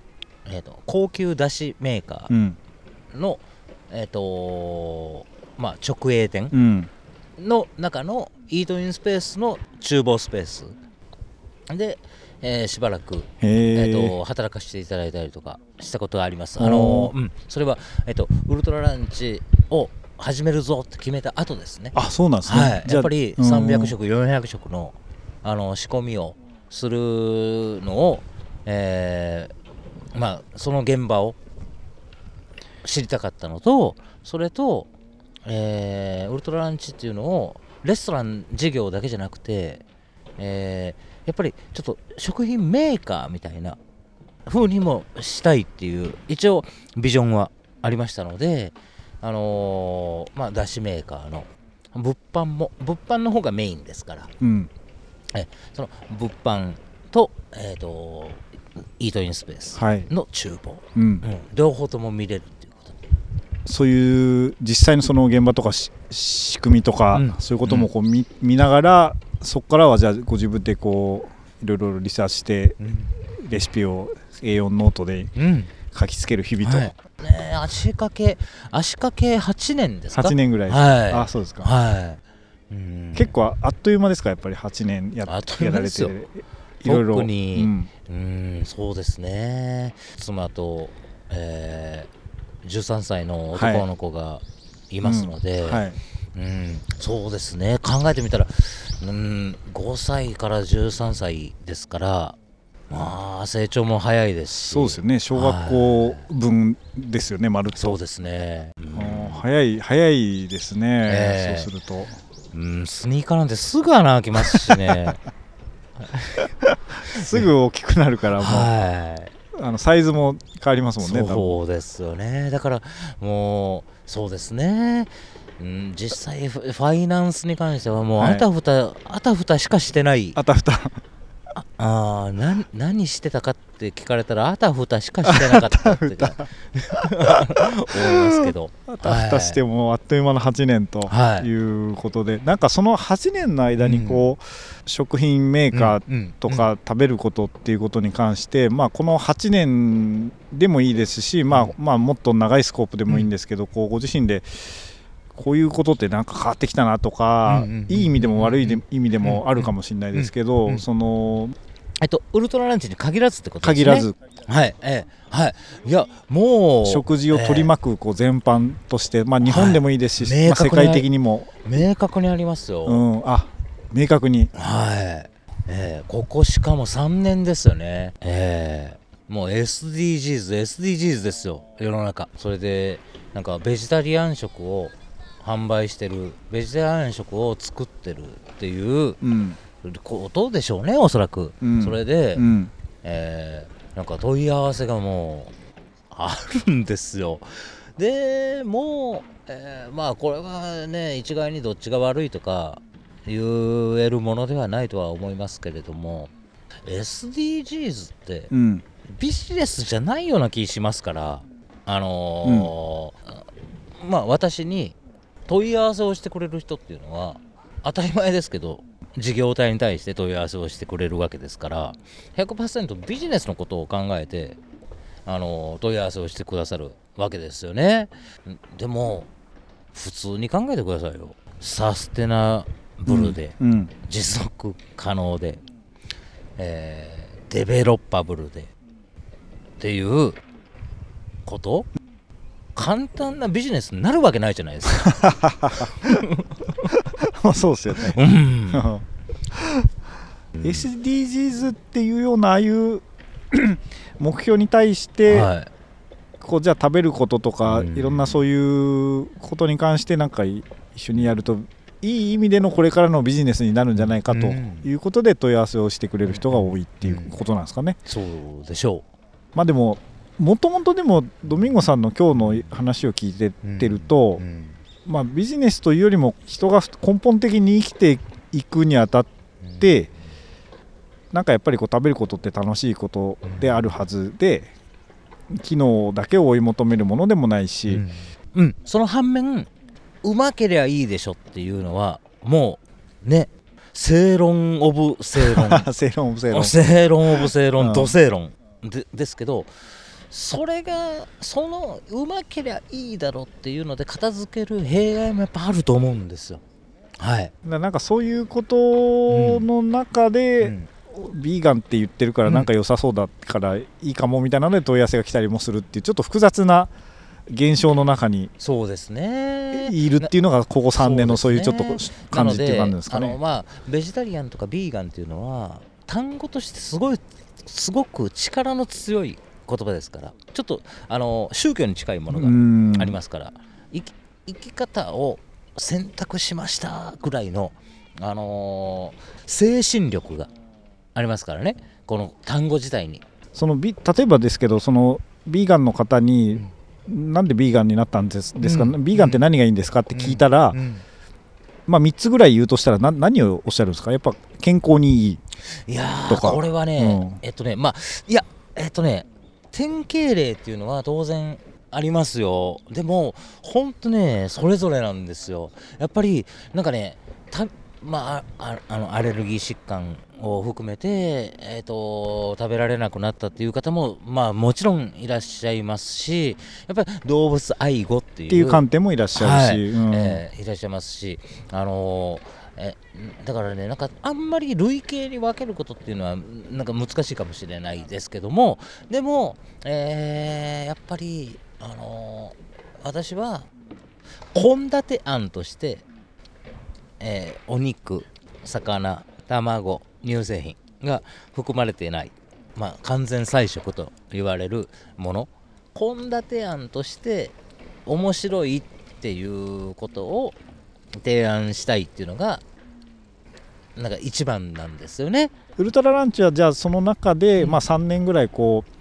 えっと高級だしメーカうん。ーの、えっとまあ、直営店うん。の中のイートインスペースの厨房スペース。で、えーしばらく、えへえっと働かせていただいたりとかしたことがあります。あのうん、それは、えっとウルトラランチを始めるぞって決めた後ですね。あそうなんですね、はい、やっぱりうん。300食、400食のあの仕込みをするのを、えーまあ、その現場を知りたかったのとそれと、えーウルトラランチっていうのをレストラン事業だけじゃなくて、えーやっぱりちょっと食品メーカーみたいな風にもしたいっていう一応ビジョンはありましたので、あのーまあ、だしメーカーの物販も物販の方がメインですから。うん。その物販と,、えー、とイートインスペースはい、の厨房、うん。う、ん、両方とも見れるっていうことで。そういう実際のその現場とかし仕組みとか、うん。そういうこともこう見,、見ながらそこからはじゃあご自分でこういろいろリサーチしてレシピを A4 ノートでうん。書きつける日々と、はいねえ足掛け足掛け8年ですか？8年ぐらいですか、はい。あそうですか、はい、うん。結構あっという間ですか？やっぱり8年やあっという間ですよ。やられていろいろ特に。うん。うんそうですね。妻と、えー、13歳の男の子がいますので、うんはい、うん、そうですね。考えてみたら、うん、5歳から13歳ですからまあ成長も早いですし。そうですよね。小学校分ですよね、まるっと。そうですね、うあんー早い早いですね、ええ。そうすると。うん、スニーカーなんてすぐ穴開きますしね。すぐ大きくなるからもう、はい。あのサイズも変わりますもんねそうですよね。だからもうそうですね。うん、実際フファイナンスに関してはもうはい。あたふた、あたふたしかしてない。あたふたああ何何してたかって聞かれたらあたふたしかしてなかったってか思いますけど。あたふたしてもあっという間の8年とはい。いうことで、なんかその8年の間にこう、食品メーカーうんとか食べることっていうことに関して、まあ、この8年でもいいですし、まあうん。まあ、もっと長いスコープでもいいんですけど、こうご自身でこういうことってなんか変わってきたなとか、うんうんいい意味でも悪い意味でもあるかもしれないですけど、うん。そのえっとウルトラランチに限らずってことですね。限らず。はいええはい。いやもう食事を取り巻くこう全般として、まあ、日本でもいいですし、まあ、世はい明確に界的にも、ええ明確にありますよ、うん、あ明確に。はい、ええここしかも3年ですよね。ええもう SDGs、SDGs ですよ、世の中。それで、なんかベジタリアン食を販売してる、ベジタリアン食を作ってるっていううんことでしょうね、おそらく。うんそれで、うんえーなんか問い合わせがもうあるんですよ。でもう、えーまあこれはね一概にどっちが悪いとか言えるものではないとは思いますけれども SDGs ってうんビジネスじゃないような気しますからあのーまあ私に問い合わせをしてくれる人っていうのは当たり前ですけど事業体に対して問い合わせをしてくれるわけですから100%ビジネスのことを考えてあの問い合わせをしてくださるわけですよね。でも普通に考えてくださいよ。サステナブルで、うん。持続可能で、えーデベロッパブルでっていうこと？簡単なビジネスになるわけないじゃないですか。ま あそうですよね。うん、SDGs っていうようなああいう 目標に対して、はい、こうじゃあ食べることとか、うん。いろんなそういうことに関してなんかい一緒にやるといい意味でのこれからのビジネスになるんじゃないかとうん。いうことで問い合わせをしてくれる人が多いっていうことなんですかね。そうでしょまあでももともとでもドミンゴさんの今日の話を聞いてう。ってると、うんまあ、ビジネスというよりも人が根本的に生きていくにあたって、なんかやっぱりこう食べることって楽しいことであるはずで、機能だけを追い求めるものでもないし、うん。うん。その反面うまけりゃいいでしょっていうのはもうね。正論オブ正論正論正論正論オブ正論、うん。土正論でですけどそれがそのうまけりゃいいだろうっていうので片付ける弊害もやっぱあると思うんですよ。はい、だなんかそういうことの中で、うん。ビーガンって言ってるからなんか良さそうだからいいかもみたいなので問い合わせが来たりもするっていうちょっと複雑な現象の中にそうですね。いるっていうのがここ3年のそういうちょっと感じっていう感じですかね。なのであの、まあ、ベジタリアンとかビーガンっていうのは単語としてすごいすごく力の強い言葉ですから。ちょっとあの宗教に近いものがうん。ありますから。生き生き方を選択しましたぐらいの、あのー精神力がありますからね。この単語自体に。そのビ例えばですけどそのビーガンの方に、なんでビーガンになったんですですか、うん。ビーガンって何がいいんですかって聞いたら、うん。まあ、3つぐらい言うとしたらな何をおっしゃるんですか？やっぱ健康にいいいやーとか。これはね、うん。えっとねまあいやえっとね典型例っていうのは当然ありますよ。でもほんとねそれぞれなんですよ。やっぱりなんかねたまあああのアレルギー疾患を含めて、えっと食べられなくなったっていう方もまあもちろんいらっしゃいますしやっぱり動物愛護っていうっていう観点もいらっしゃるし、うん。えーいらっしゃいますし、あのーえだからね、なんかあんまり類型に分けることっていうのはなんか難しいかもしれないですけども、でも、えーやっぱり、あのー私は献立案として、えーお肉、魚、卵、乳製品が含まれていない、まあ、完全菜食と言われるもの、献立案として面白いっていうことを提案したいっていうのがなんか一番なんですよね。ウルトラランチはじゃあその中で、うんまあ、3年ぐらいこう、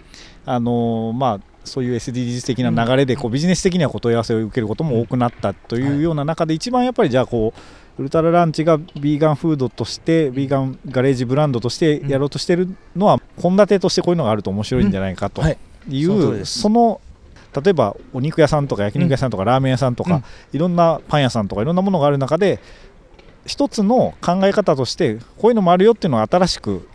あのーまあ、そういう SDGs 的な流れでこうビジネス的には問い合わせを受けることも多くなったというような中で一番やっぱりじゃあこうウルトラランチがビーガンフードとしてビーガンガレージブランドとしてやろうとしてるのは献立としてこういうのがあると面白いんじゃないかとはい。うその例えばお肉屋さんとか焼肉屋さんとかラーメン屋さんとか、うん。いろんなパン屋さんとかいろんなものがある中で一つの考え方としてこういうのもあるよっていうのを新しく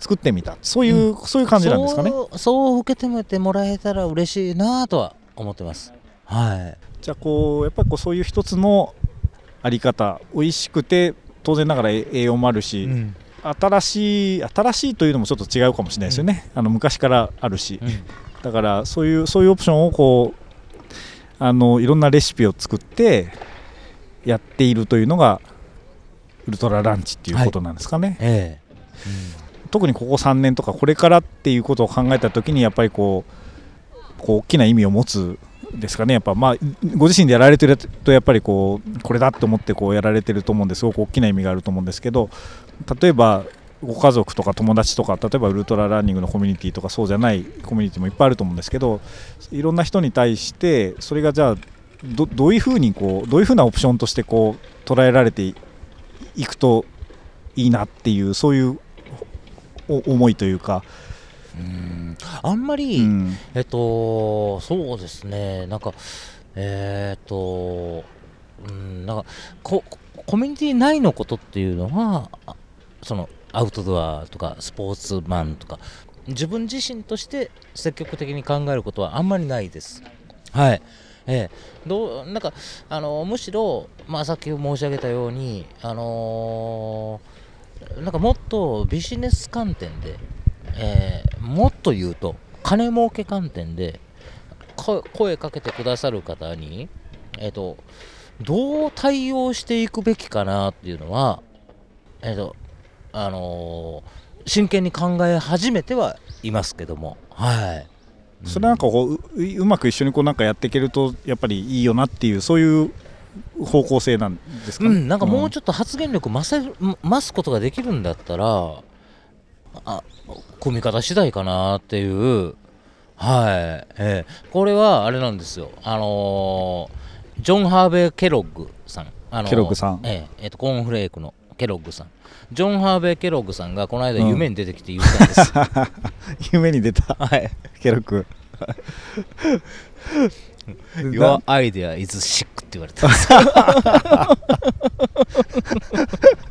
作ってみた。そういう、そういう感じなんですかね？そうそう受け止めてもらえたら嬉しいなとは思ってます。はい。じゃあこうやっぱりこうそういう一つのあり方美味しくて当然ながら栄養もあるし、うん。新しい新しいというのもちょっと違うかもしれないですよね、あの昔からあるし、だからそういうそういうオプションをこうあのいろんなレシピを作ってやっているというのがウルトラランチっていうことなんですかね、ええ。特にここ3年とかこれからっていうことを考えた時にやっぱりこうこう大きな意味を持つですかね。やっぱまあご自身でやられてるとやっぱりこうこれだと思ってこうやられてると思うんですごく大きな意味があると思うんですけど例えばご家族とか友達とか例えばウルトラランニングのコミュニティとかそうじゃないコミュニティもいっぱいあると思うんですけどいろんな人に対してそれがじゃあどどういうふうにこうどういうふうなオプションとしてこう捉えられていいくといいなっていうそういうお思いというか、うん。あんまり、うん。えっとそうですね。なんかえっとうんなんかココミュニティ内のことっていうのはあそのアウトドアとかスポーツマンとか自分自身として積極的に考えることはあんまりないです。はいええ、どうなんかあのむしろ、まあ、さっき申し上げたように、あのーなんかもっとビジネス観点で、えーもっと言うと金儲け観点でこ声かけてくださる方に、えー、とどう対応していくべきかなっていうのは、えーとあのー真剣に考え始めてはいますけども、はい、それなんかこうううまく一緒にこうなんかやっていけるとやっぱりいいよなっていうそういう方向性なんですかね？うん、なんかもうちょっと発言力増せる増すことができるんだったらあ組み方次第かなっていう。はい、ええ。これはあれなんですよ。あのージョン・ハーベイ・ケロッグさん、あのーケロッグさん。えええっとコーンフレークのケロッグさんジョン・ハーベイ・ケロッグさんがこの間夢に出てきて言ったんです、夢に出た。はい。ケロック。Your idea is sick って言われた。ん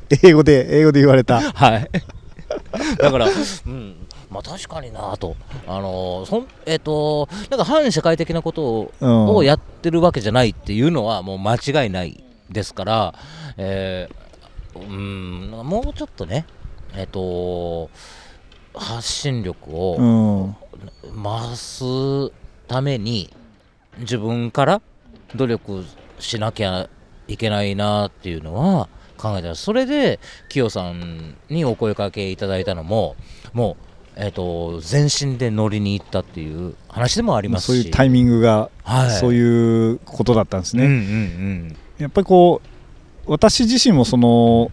です英語で英語で言われた。はい。だから、うん、まあ確かになと、あのーそんえっ、と、なんか反社会的なことを,、うん。をやってるわけじゃないっていうのはもう間違いないですから、えーうん、もうちょっとね、えっ、と、発信力うをん。増すために、自分から努力しなきゃいけないなっていうのは考えたらそれでキヨさんにお声かけいただいたのももう、えー、と全身で乗りに行ったっていう話でもありますしそういうタイミングが、はい、そういうことだったんですね。うんうんやっぱりこう私自身もその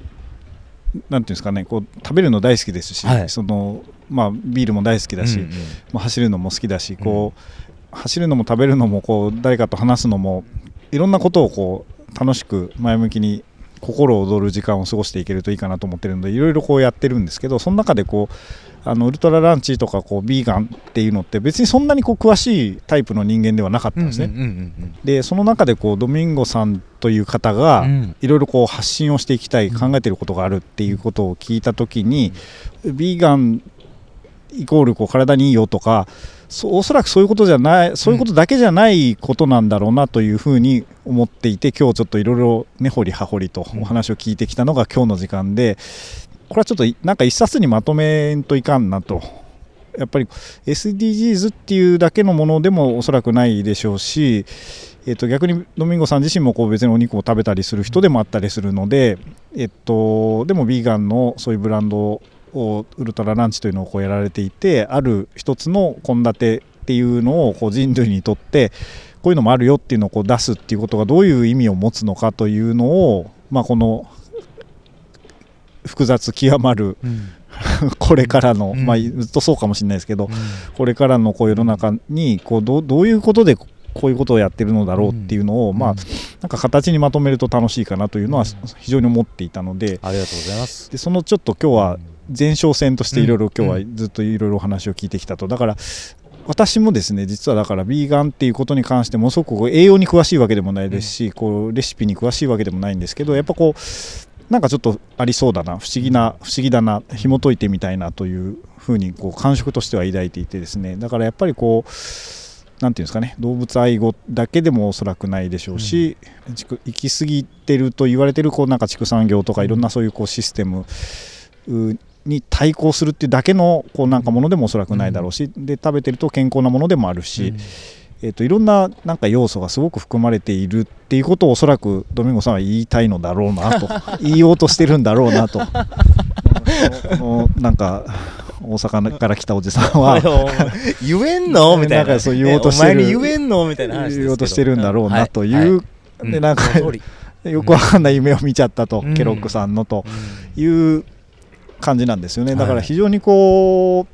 なんていうんですかねこう食べるの大好きですし、はい。そのまあ、ビールも大好きうんだし、うんうん。まあ、走るのも好きだしこう、走るのも食べるのもこう誰かと話すのもいろんなことをこう楽しく前向きに心躍る時間を過ごしていけるといいかなと思ってるのでいろいろこうやってるんですけどその中でこうあのウルトラランチとかこうビーガンっていうのって別にそんなにこう詳しいタイプの人間ではなかったんですね。でその中でこうドミンゴさんという方がうんいろいろこう発信をしていきたい考えていることがあるっていうことを聞いた時にビーガンイコールこう体にいいよとかおそらくそういうことじゃないそういうことだけじゃないことなんだろうなというふうに思っていて今日ちょっといろいろ根掘り葉掘りとお話を聞いてきたのが今日の時間でこれはちょっとなんか一冊にまとめんといかんなと。やっぱり SDGs っていうだけのものでもおそらくないでしょうし、えっと逆にドミンゴさん自身もこう別にお肉を食べたりする人でもあったりするので、えっと、でもビーガンのそういうブランドをウルトラランチというのをこうやられていてある一つの献立っていうのをこう人類にとってこういうのもあるよっていうのをこう出すっていうことがどういう意味を持つのかというのを、まあ、この複雑極まるうん。これからの、うん。まあ、ずっとそうかもしれないですけど、うん。これからのこう世の中にこうどうどういうことでこういうことをやってるのだろうっていうのを、まあ、なんか形にまとめると楽しいかなというのはうん。非常に思っていたので。ありがとうございます。でそのちょっと今日は前哨戦としていろいろうん今日はずっといろいろお話を聞いてきたと。だから私もですね実はだからビーガンっていうことに関してものすごく栄養に詳しいわけでもないですし、こうレシピに詳しいわけでもないんですけどやっぱこうなんかちょっとありそうだな不思議な不思議だな紐解いてみたいなというふうにこう感触としては抱いていてですね。だからやっぱりこうなんていうんですかね動物愛護だけでもおそらくないでしょうし、畜行き過ぎてると言われてるこうなんか畜産業とかいろんなそういうこうシステムうに対抗するっていうだけのこうなんかものでもおそらくないだろうし、で食べてると健康なものでもあるし、えー、といろんななんか要素がすごく含まれているっていうことをおそらくドミンゴさんは言いたいのだろうなと 言いようとしてるんだろうなと。このなんか大阪から来たおじさんは言えんの？みたいな。そう言おうとしてる。言えんの？みたいな言おうとしてるんだろうなという、はい。はい。でなんかその通り。よくわかんない夢を見ちゃったと、うん。ケロックさんのとうんいう感じなんですよね。だかはい。ら非常にこ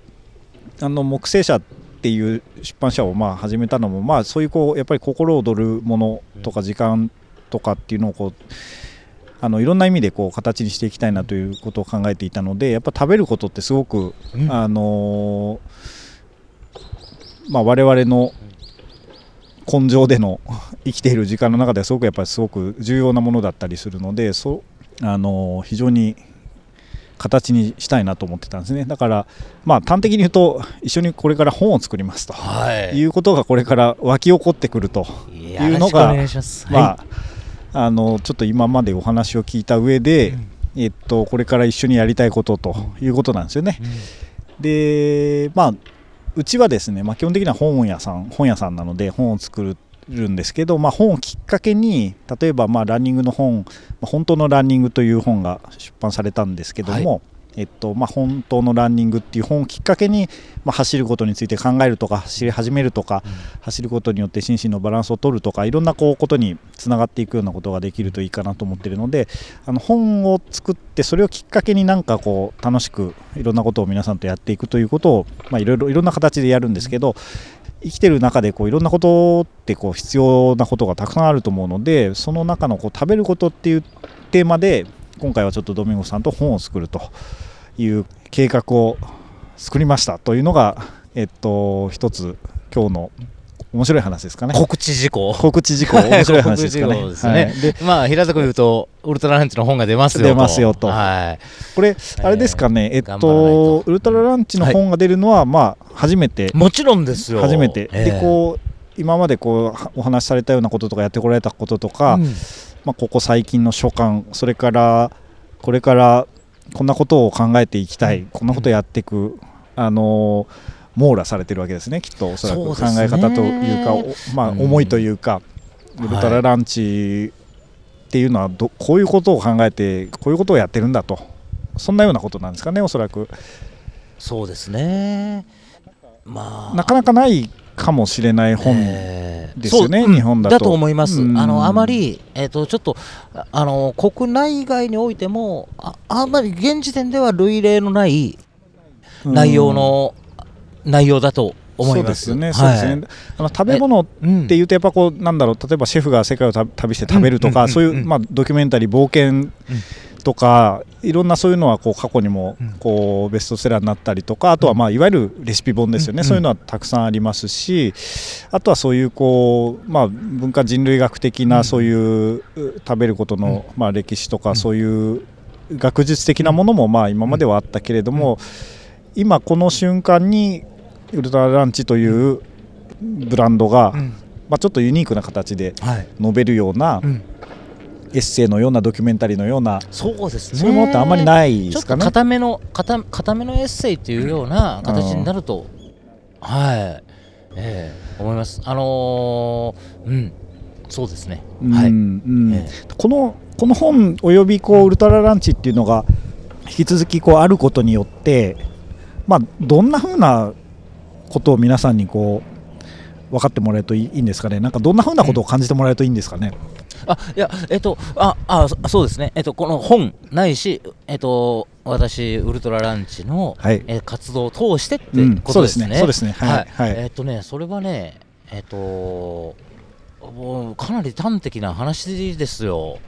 うあの木星社っていう出版社をまあ始めたのもまあそういうこうやっぱり心躍るものとか時間とかっていうのをこうあのいろんな意味でこう形にしていきたいなということを考えていたのでやっぱ食べることってすごくうん。あのまあ、我々の根性での 生きている時間の中ではすごくやっぱりすごく重要なものだったりするのでそあの非常に形にしたいなと思ってたんですね。だからまあ端的に言うと一緒にこれから本を作りますと。はい。いうことがこれから湧き起こってくると、いいうのがまああのちょっと今までお話を聞いた上で、うん。えっと、これから一緒にやりたいことということなんですよね。でまあうちはですね、まあ、基本的には本屋さん本屋さんなので本を作るんですけど、まあ、本をきっかけに例えばまあランニングの本「まあ本当のランニング」という本が出版されたんですけども、えっとまあ、本当のランニングっていう本をきっかけに、まあ、走ることについて考えるとか走り始めるとか走ることによって心身のバランスを取るとかいろんなこうことにつながっていくようなことができるといいかなと思っているのであの本を作ってそれをきっかけになんかこう楽しくいろんなことを皆さんとやっていくということを、まあ、いろいろいろんな形でやるんですけど生きてる中でこういろんなことってこう必要なことがたくさんあると思うのでその中のこう食べることっていうテーマで今回はちょっとドミンゴさんと本を作るという計画を作りましたというのが、えっと、一つ今日の面白い話ですかね。告知事項。告知事項面白い話ですかね。ですね。はい。でまあ平たく言うとウルトラランチの本が出ますよと。出ますよと。はい。これあれですかね、えっ頑張らないととウルトラランチの本が出るのは、まあ初めて。もちろんですよ。初めて、ええでこう今までこうはお話しされたようなこととかやってこられたこととか、うん。まあ、ここ最近の所感それからこれからこんなことを考えていきたい、うん。こんなことをやっていく、あの網羅されてるわけですねきっとおそらく。考え方というか、おまあ、うん。思いというか、ウルトラランチっていうのはどこういうことを考えてこういうことをやってるんだと。そんなようなことなんですかねおそらく。そうですね。まあ。なかなかないかもしれない本、えー。ですよねそううん。日本だと。だと思います、うん。あのあまり、えー、とちょっとああの国内外においてもああんまり現時点では類例のない内容の、内容だと思います。そうですよね、そうですね。あの食べ物うん。っていうとやっぱこうなんだろう。例えばシェフが世界をた旅して食べるとか、うん。そういう、うん。まあ、ドキュメンタリー冒険とか、いろんなそういうのはこう過去にもうん。こうベストセラーになったりとかあとはまあいわゆるレシピ本ですよね、うん。そういうのはたくさんありますしあとはそういうこう、まあ、文化人類学的うなん。そういうう食べることの、まあ、歴史とかそういう学術的なものもまあ今まではあったけれども、今この瞬間にウルトラランチというブランドが、うん。まあ、ちょっとユニークな形ではい。述べるようなうん。エッセイのようなドキュメンタリーのようなそうですね。そういうものってあんまりないちょっとですかね。固めの固固めのエッセイというような形になると、はい、ええ思います。あのーうん、そうですね。うんはい。うん。えこのこの本およびこうウルトラランチっていうのが引き続きこうあることによって、まあ、どんなふうなことを皆さんにこう分かってもらえるといいんですかね。なんかどんなふうなことを感じてもらえるといいんですかね。あいやえっとああそそうですね。えっとこの本ないしえっと私ウルトラランチの、はい。えー活動を通してってうんことですね。そうですね。そうですね。はい。はい。えーっとねそれはねえーっとかなり端的な話ですよ。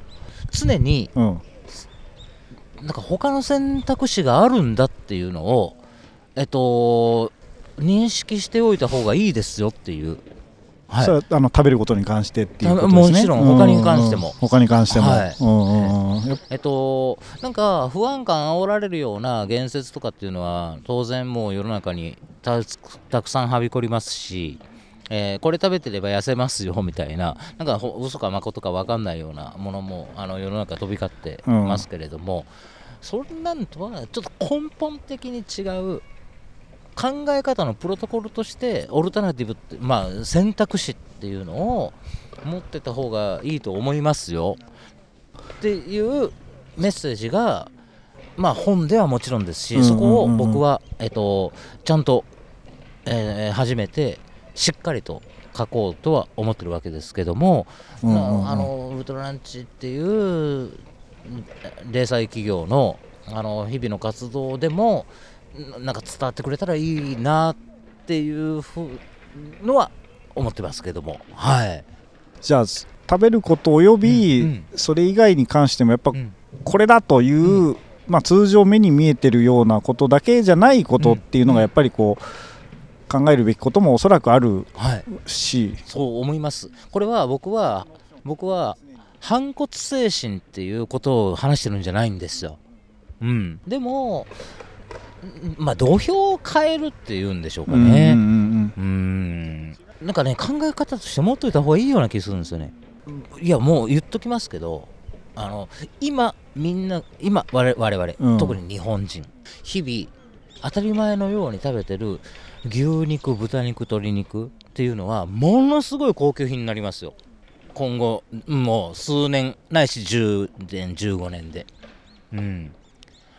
常にうん。なんか他の選択肢があるんだっていうのをえっと認識しておいた方がいいですよっていう。はい。それはあの食べることに関してっていうことですね。もちろん。他に関しても。うんうん他に関しても、えっと、なんか不安感煽られるような言説とかっていうのは当然もう世の中にたたくさんはびこりますし、えーこれ食べてれば痩せますよみたいな。なんかほ嘘か誠か分かんないようなものもあの世の中飛び交ってますけれども、そんなんとはちょっと根本的に違う考え方のプロトコルとしてオルタナティブって、まあ、選択肢っていうのを持ってた方がいいと思いますよ。っていうメッセージが、まあ、本ではもちろんですし、そこを僕は、えっと、ちゃんと、えー初めてしっかりと書こうとは思ってるわけですけども、うんうんうん。まああのウルトラランチっていう零細企業のあの日々の活動でもんなんか伝わってくれたらいいなっていうふうのは思ってますけども。はい、じゃあ食べることおよび、うんうん。それ以外に関してもやっぱうん。これだという、まあ、通常目に見えてるようなことだけじゃないことっていうのがやっぱりこう考えるべきこともおそらくあるはい、し、そう思います。これは僕は僕は反骨精神っていうことを話してるんじゃないんですよ、うん、でもんまあ土俵を変えるっていうんでしょうかうんうんね、うんうーん。なんかね考え方として持っといた方がいいような気がするんですよね。いやもう言っときますけどあの今みんな今我々我々、うん。特に日本人。日々当たり前のように食べてる牛肉豚肉鶏肉っていうのはものすごい高級品になりますよ。今後もう数年ないし10年15年で。うん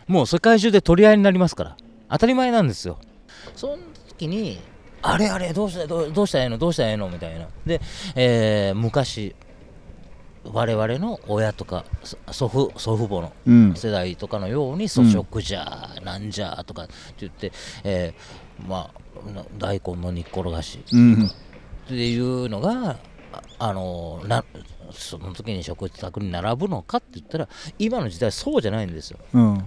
もう世界中で取り合いになりますから。当たり前なんですよ。その時にあれあれどうしたどうどうしたらええの？どうしたらええの？みたいな。で、えー昔我々の親とかそ祖父祖父母のうん。世代とかのように粗食じゃ、なんじゃとかって言って、えーまあな大根の煮っころがし。うん。っていうのがああのなその時に食卓に並ぶのかって言ったら今の時代そうじゃないんですよ。うん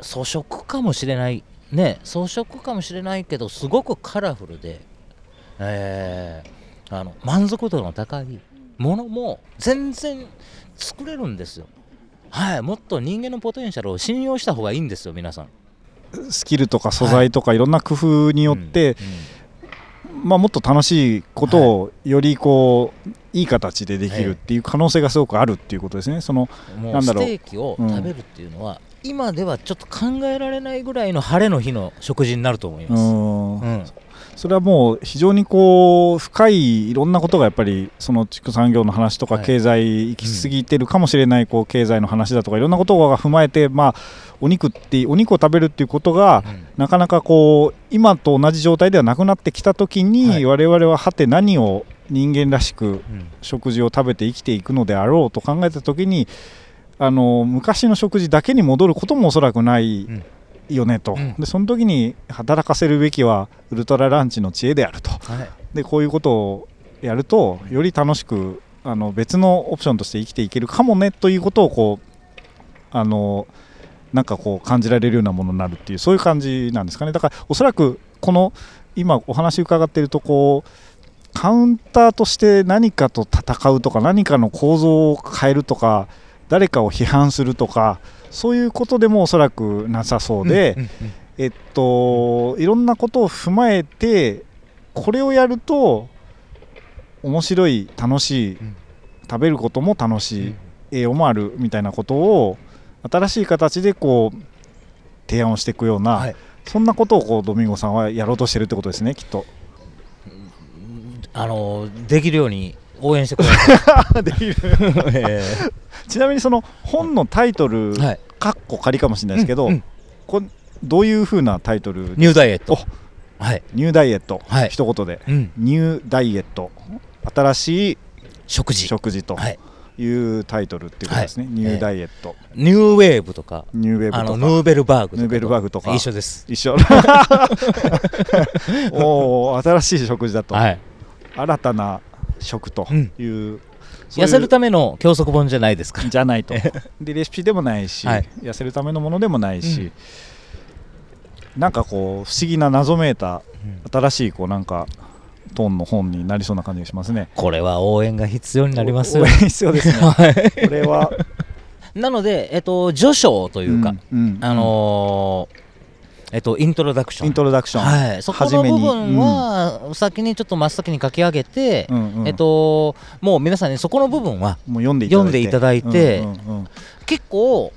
粗食かもしれない。ね粗食かもしれないけどすごくカラフルで、えーあの満足度の高いものも全然作れるんですよ。はいもっと人間のポテンシャルを信用した方がいいんですよ皆さん。スキルとか素材とかいろんな工夫によって、まあ、もっと楽しいことをよりこういい形でできるっていう可能性がすごくあるっていうことですね。そのうんだろう。うんステーキを食べるっていうのは、今ではちょっと考えられないぐらいの晴れの日の食事になると思いうます、ん。うん。それはもう非常にこう深いいろんなことがやっぱりその畜産業の話とかはい。経済行き過ぎてるかもしれないこう経済の話だとかいろんなことが踏まえてまあお肉ってお肉を食べるっていうことがうん。なかなかこう今と同じ状態ではなくなってきた時はにい。我々ははて何を人間らしくうん。食事を食べて生きていくのであろうと考えた時にあの昔の食事だけに戻ることもおそらくないうん。よねと、うん。でその時に働かせるべきはウルトラランチの知恵であると。はい。でこういうことをやるとより楽しくあの別のオプションとして生きていけるかもねということをこうあのなんかこう感じられるようなものになるっていうそういう感じなんですかね。だからおそらくこの今お話伺っているとこうカウンターとして何かと戦うとか何かの構造を変えるとか誰かを批判するとかそういうことでもおそらくなさそうで、うんうんえっと、いろんなことを踏まえてこれをやると面白い楽しい、うん。食べることも楽しい、うん。栄養もあるみたいなことを新しい形でこう提案をしていくような、はい。そんなことをこうドミンゴさんはやろうとしてるってことですねきっと。あのできるように応援してください。できる。えちなみにその本のタイトル、ーはい。かっこ仮かもしれないですけど、うんうん。これどういうふうなタイトルニューダイエット。おはい、ニューダイエット、はい。一言で。うん、ニューダイエット。新しい食事。食事とはい。いうタイトルっていうことですね、はい。ニューダイエット、ニューウェーブとか。ニューウェーブとか。ヌーベルバーグとか。ヌーベルバーグとか。一緒です。一緒。おお新しい食事だと、はい。新たな食とうん。いう、そういう痩せるための教則本じゃないですか。らじゃないと。でレシピでもないし、はい。痩せるためのものでもないし、なんかこう不思議な謎めいた新しいこうなんかトーンの本になりそうな感じがしますね。これは応援が必要になりますよ。応援必要ですね。はい。これは。なので、えっと、序章というか、うんうん。あのーえっと、イントロダクション。イントロダクション、はい、そこの部分は先にちょっと真っ先に書き上げて、うんうんえっと、もう皆さんにそこの部分はもう読んでいただいて。読んでいただいてうんうんうん結構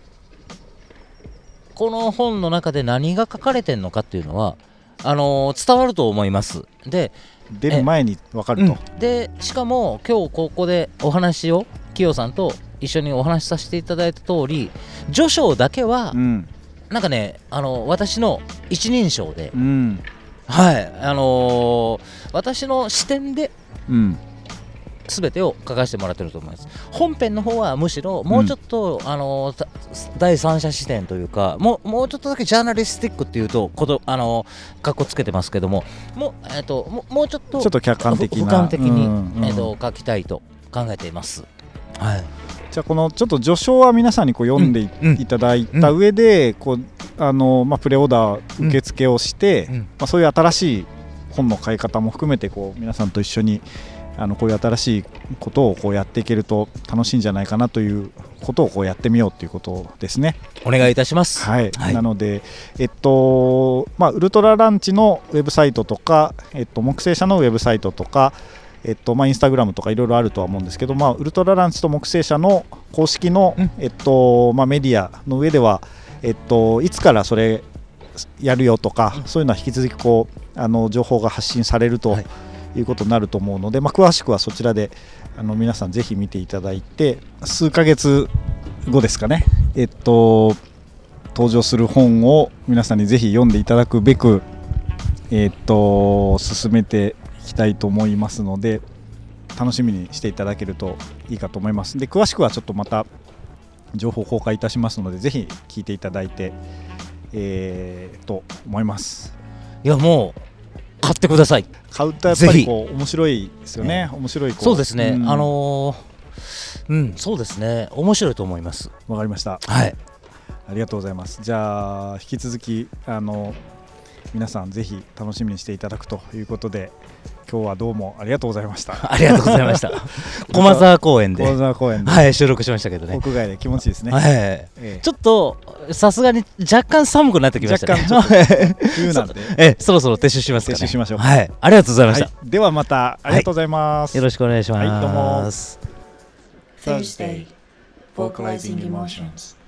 この本の中で何が書かれてるのかっていうのはあのー伝わると思います。で,、出る前に分かると、でしかも今日ここでお話を清さんと一緒にお話しさせていただいた通り序章だけは、うんなんかねあの私の一人称で、うん。はいあのー私の視点でうん。全てを書かせてもらってると思います。本編の方はむしろもうちょっと、あのた第三者視点というかもうもうちょっとだけジャーナリスティックっていうとことあのかっこつけてますけどももう,、えっともうもうちょっとちょっと客観的なふ俯瞰的に、うんうん。えっと書きたいと考えています。はいじゃあこのちょっと序章は皆さんにこう読んでい,、ただいた上でこうあの、まあ、プレオーダー受付をして、うん。まあ、そういう新しい本の買い方も含めてこう皆さんと一緒にあのこういう新しいことをこうやっていけると楽しいんじゃないかなということをこうやってみようということですね。お願いいたします。はい、はい。なので、えっとまあ、ウルトラランチのウェブサイトとか、えっと、木星社のウェブサイトとか、えっとまあ、インスタグラムとかいろいろあるとは思うんですけど、まあ、ウルトラランチと木星社の公式の、うん。えっとまあ、メディアの上では、えっと、いつからそれやるよとか、そういうのは引き続きこうあの情報が発信されるとはい。いうことになると思うので、まあ、詳しくはそちらであの皆さんぜひ見ていただいて数ヶ月後ですかね、えっと、登場する本を皆さんにぜひ読んでいただくべく、えっと、進めていきたいと思いますので楽しみにしていただけるといいかと思います。で詳しくはちょっとまた情報公開いたしますのでぜひ聞いていただいて、えーと思います。いやもう買ってください。買うとやっぱりこう面白いですよね、面白いこそうですね、ん。あのーうんそうですね。面白いと思います。わかりました。はい。ありがとうございます。じゃあ引き続きあの皆さんぜひ楽しみにしていただくということで今日はどうもありがとうございました。ありがとうございました 駒沢公園で小沢公園で、はい収録しましたけどね屋外で気持ちいいですね。はいええちょっとさすがに若干寒くなってきましたね。若干 冬なんでええそろそろ撤収しますかね。撤収しましょうはい、ありがとうございました。はい、ではまたありがとうございます。よろしくお願いします。はいどうも Thursday, vocalizing emotions.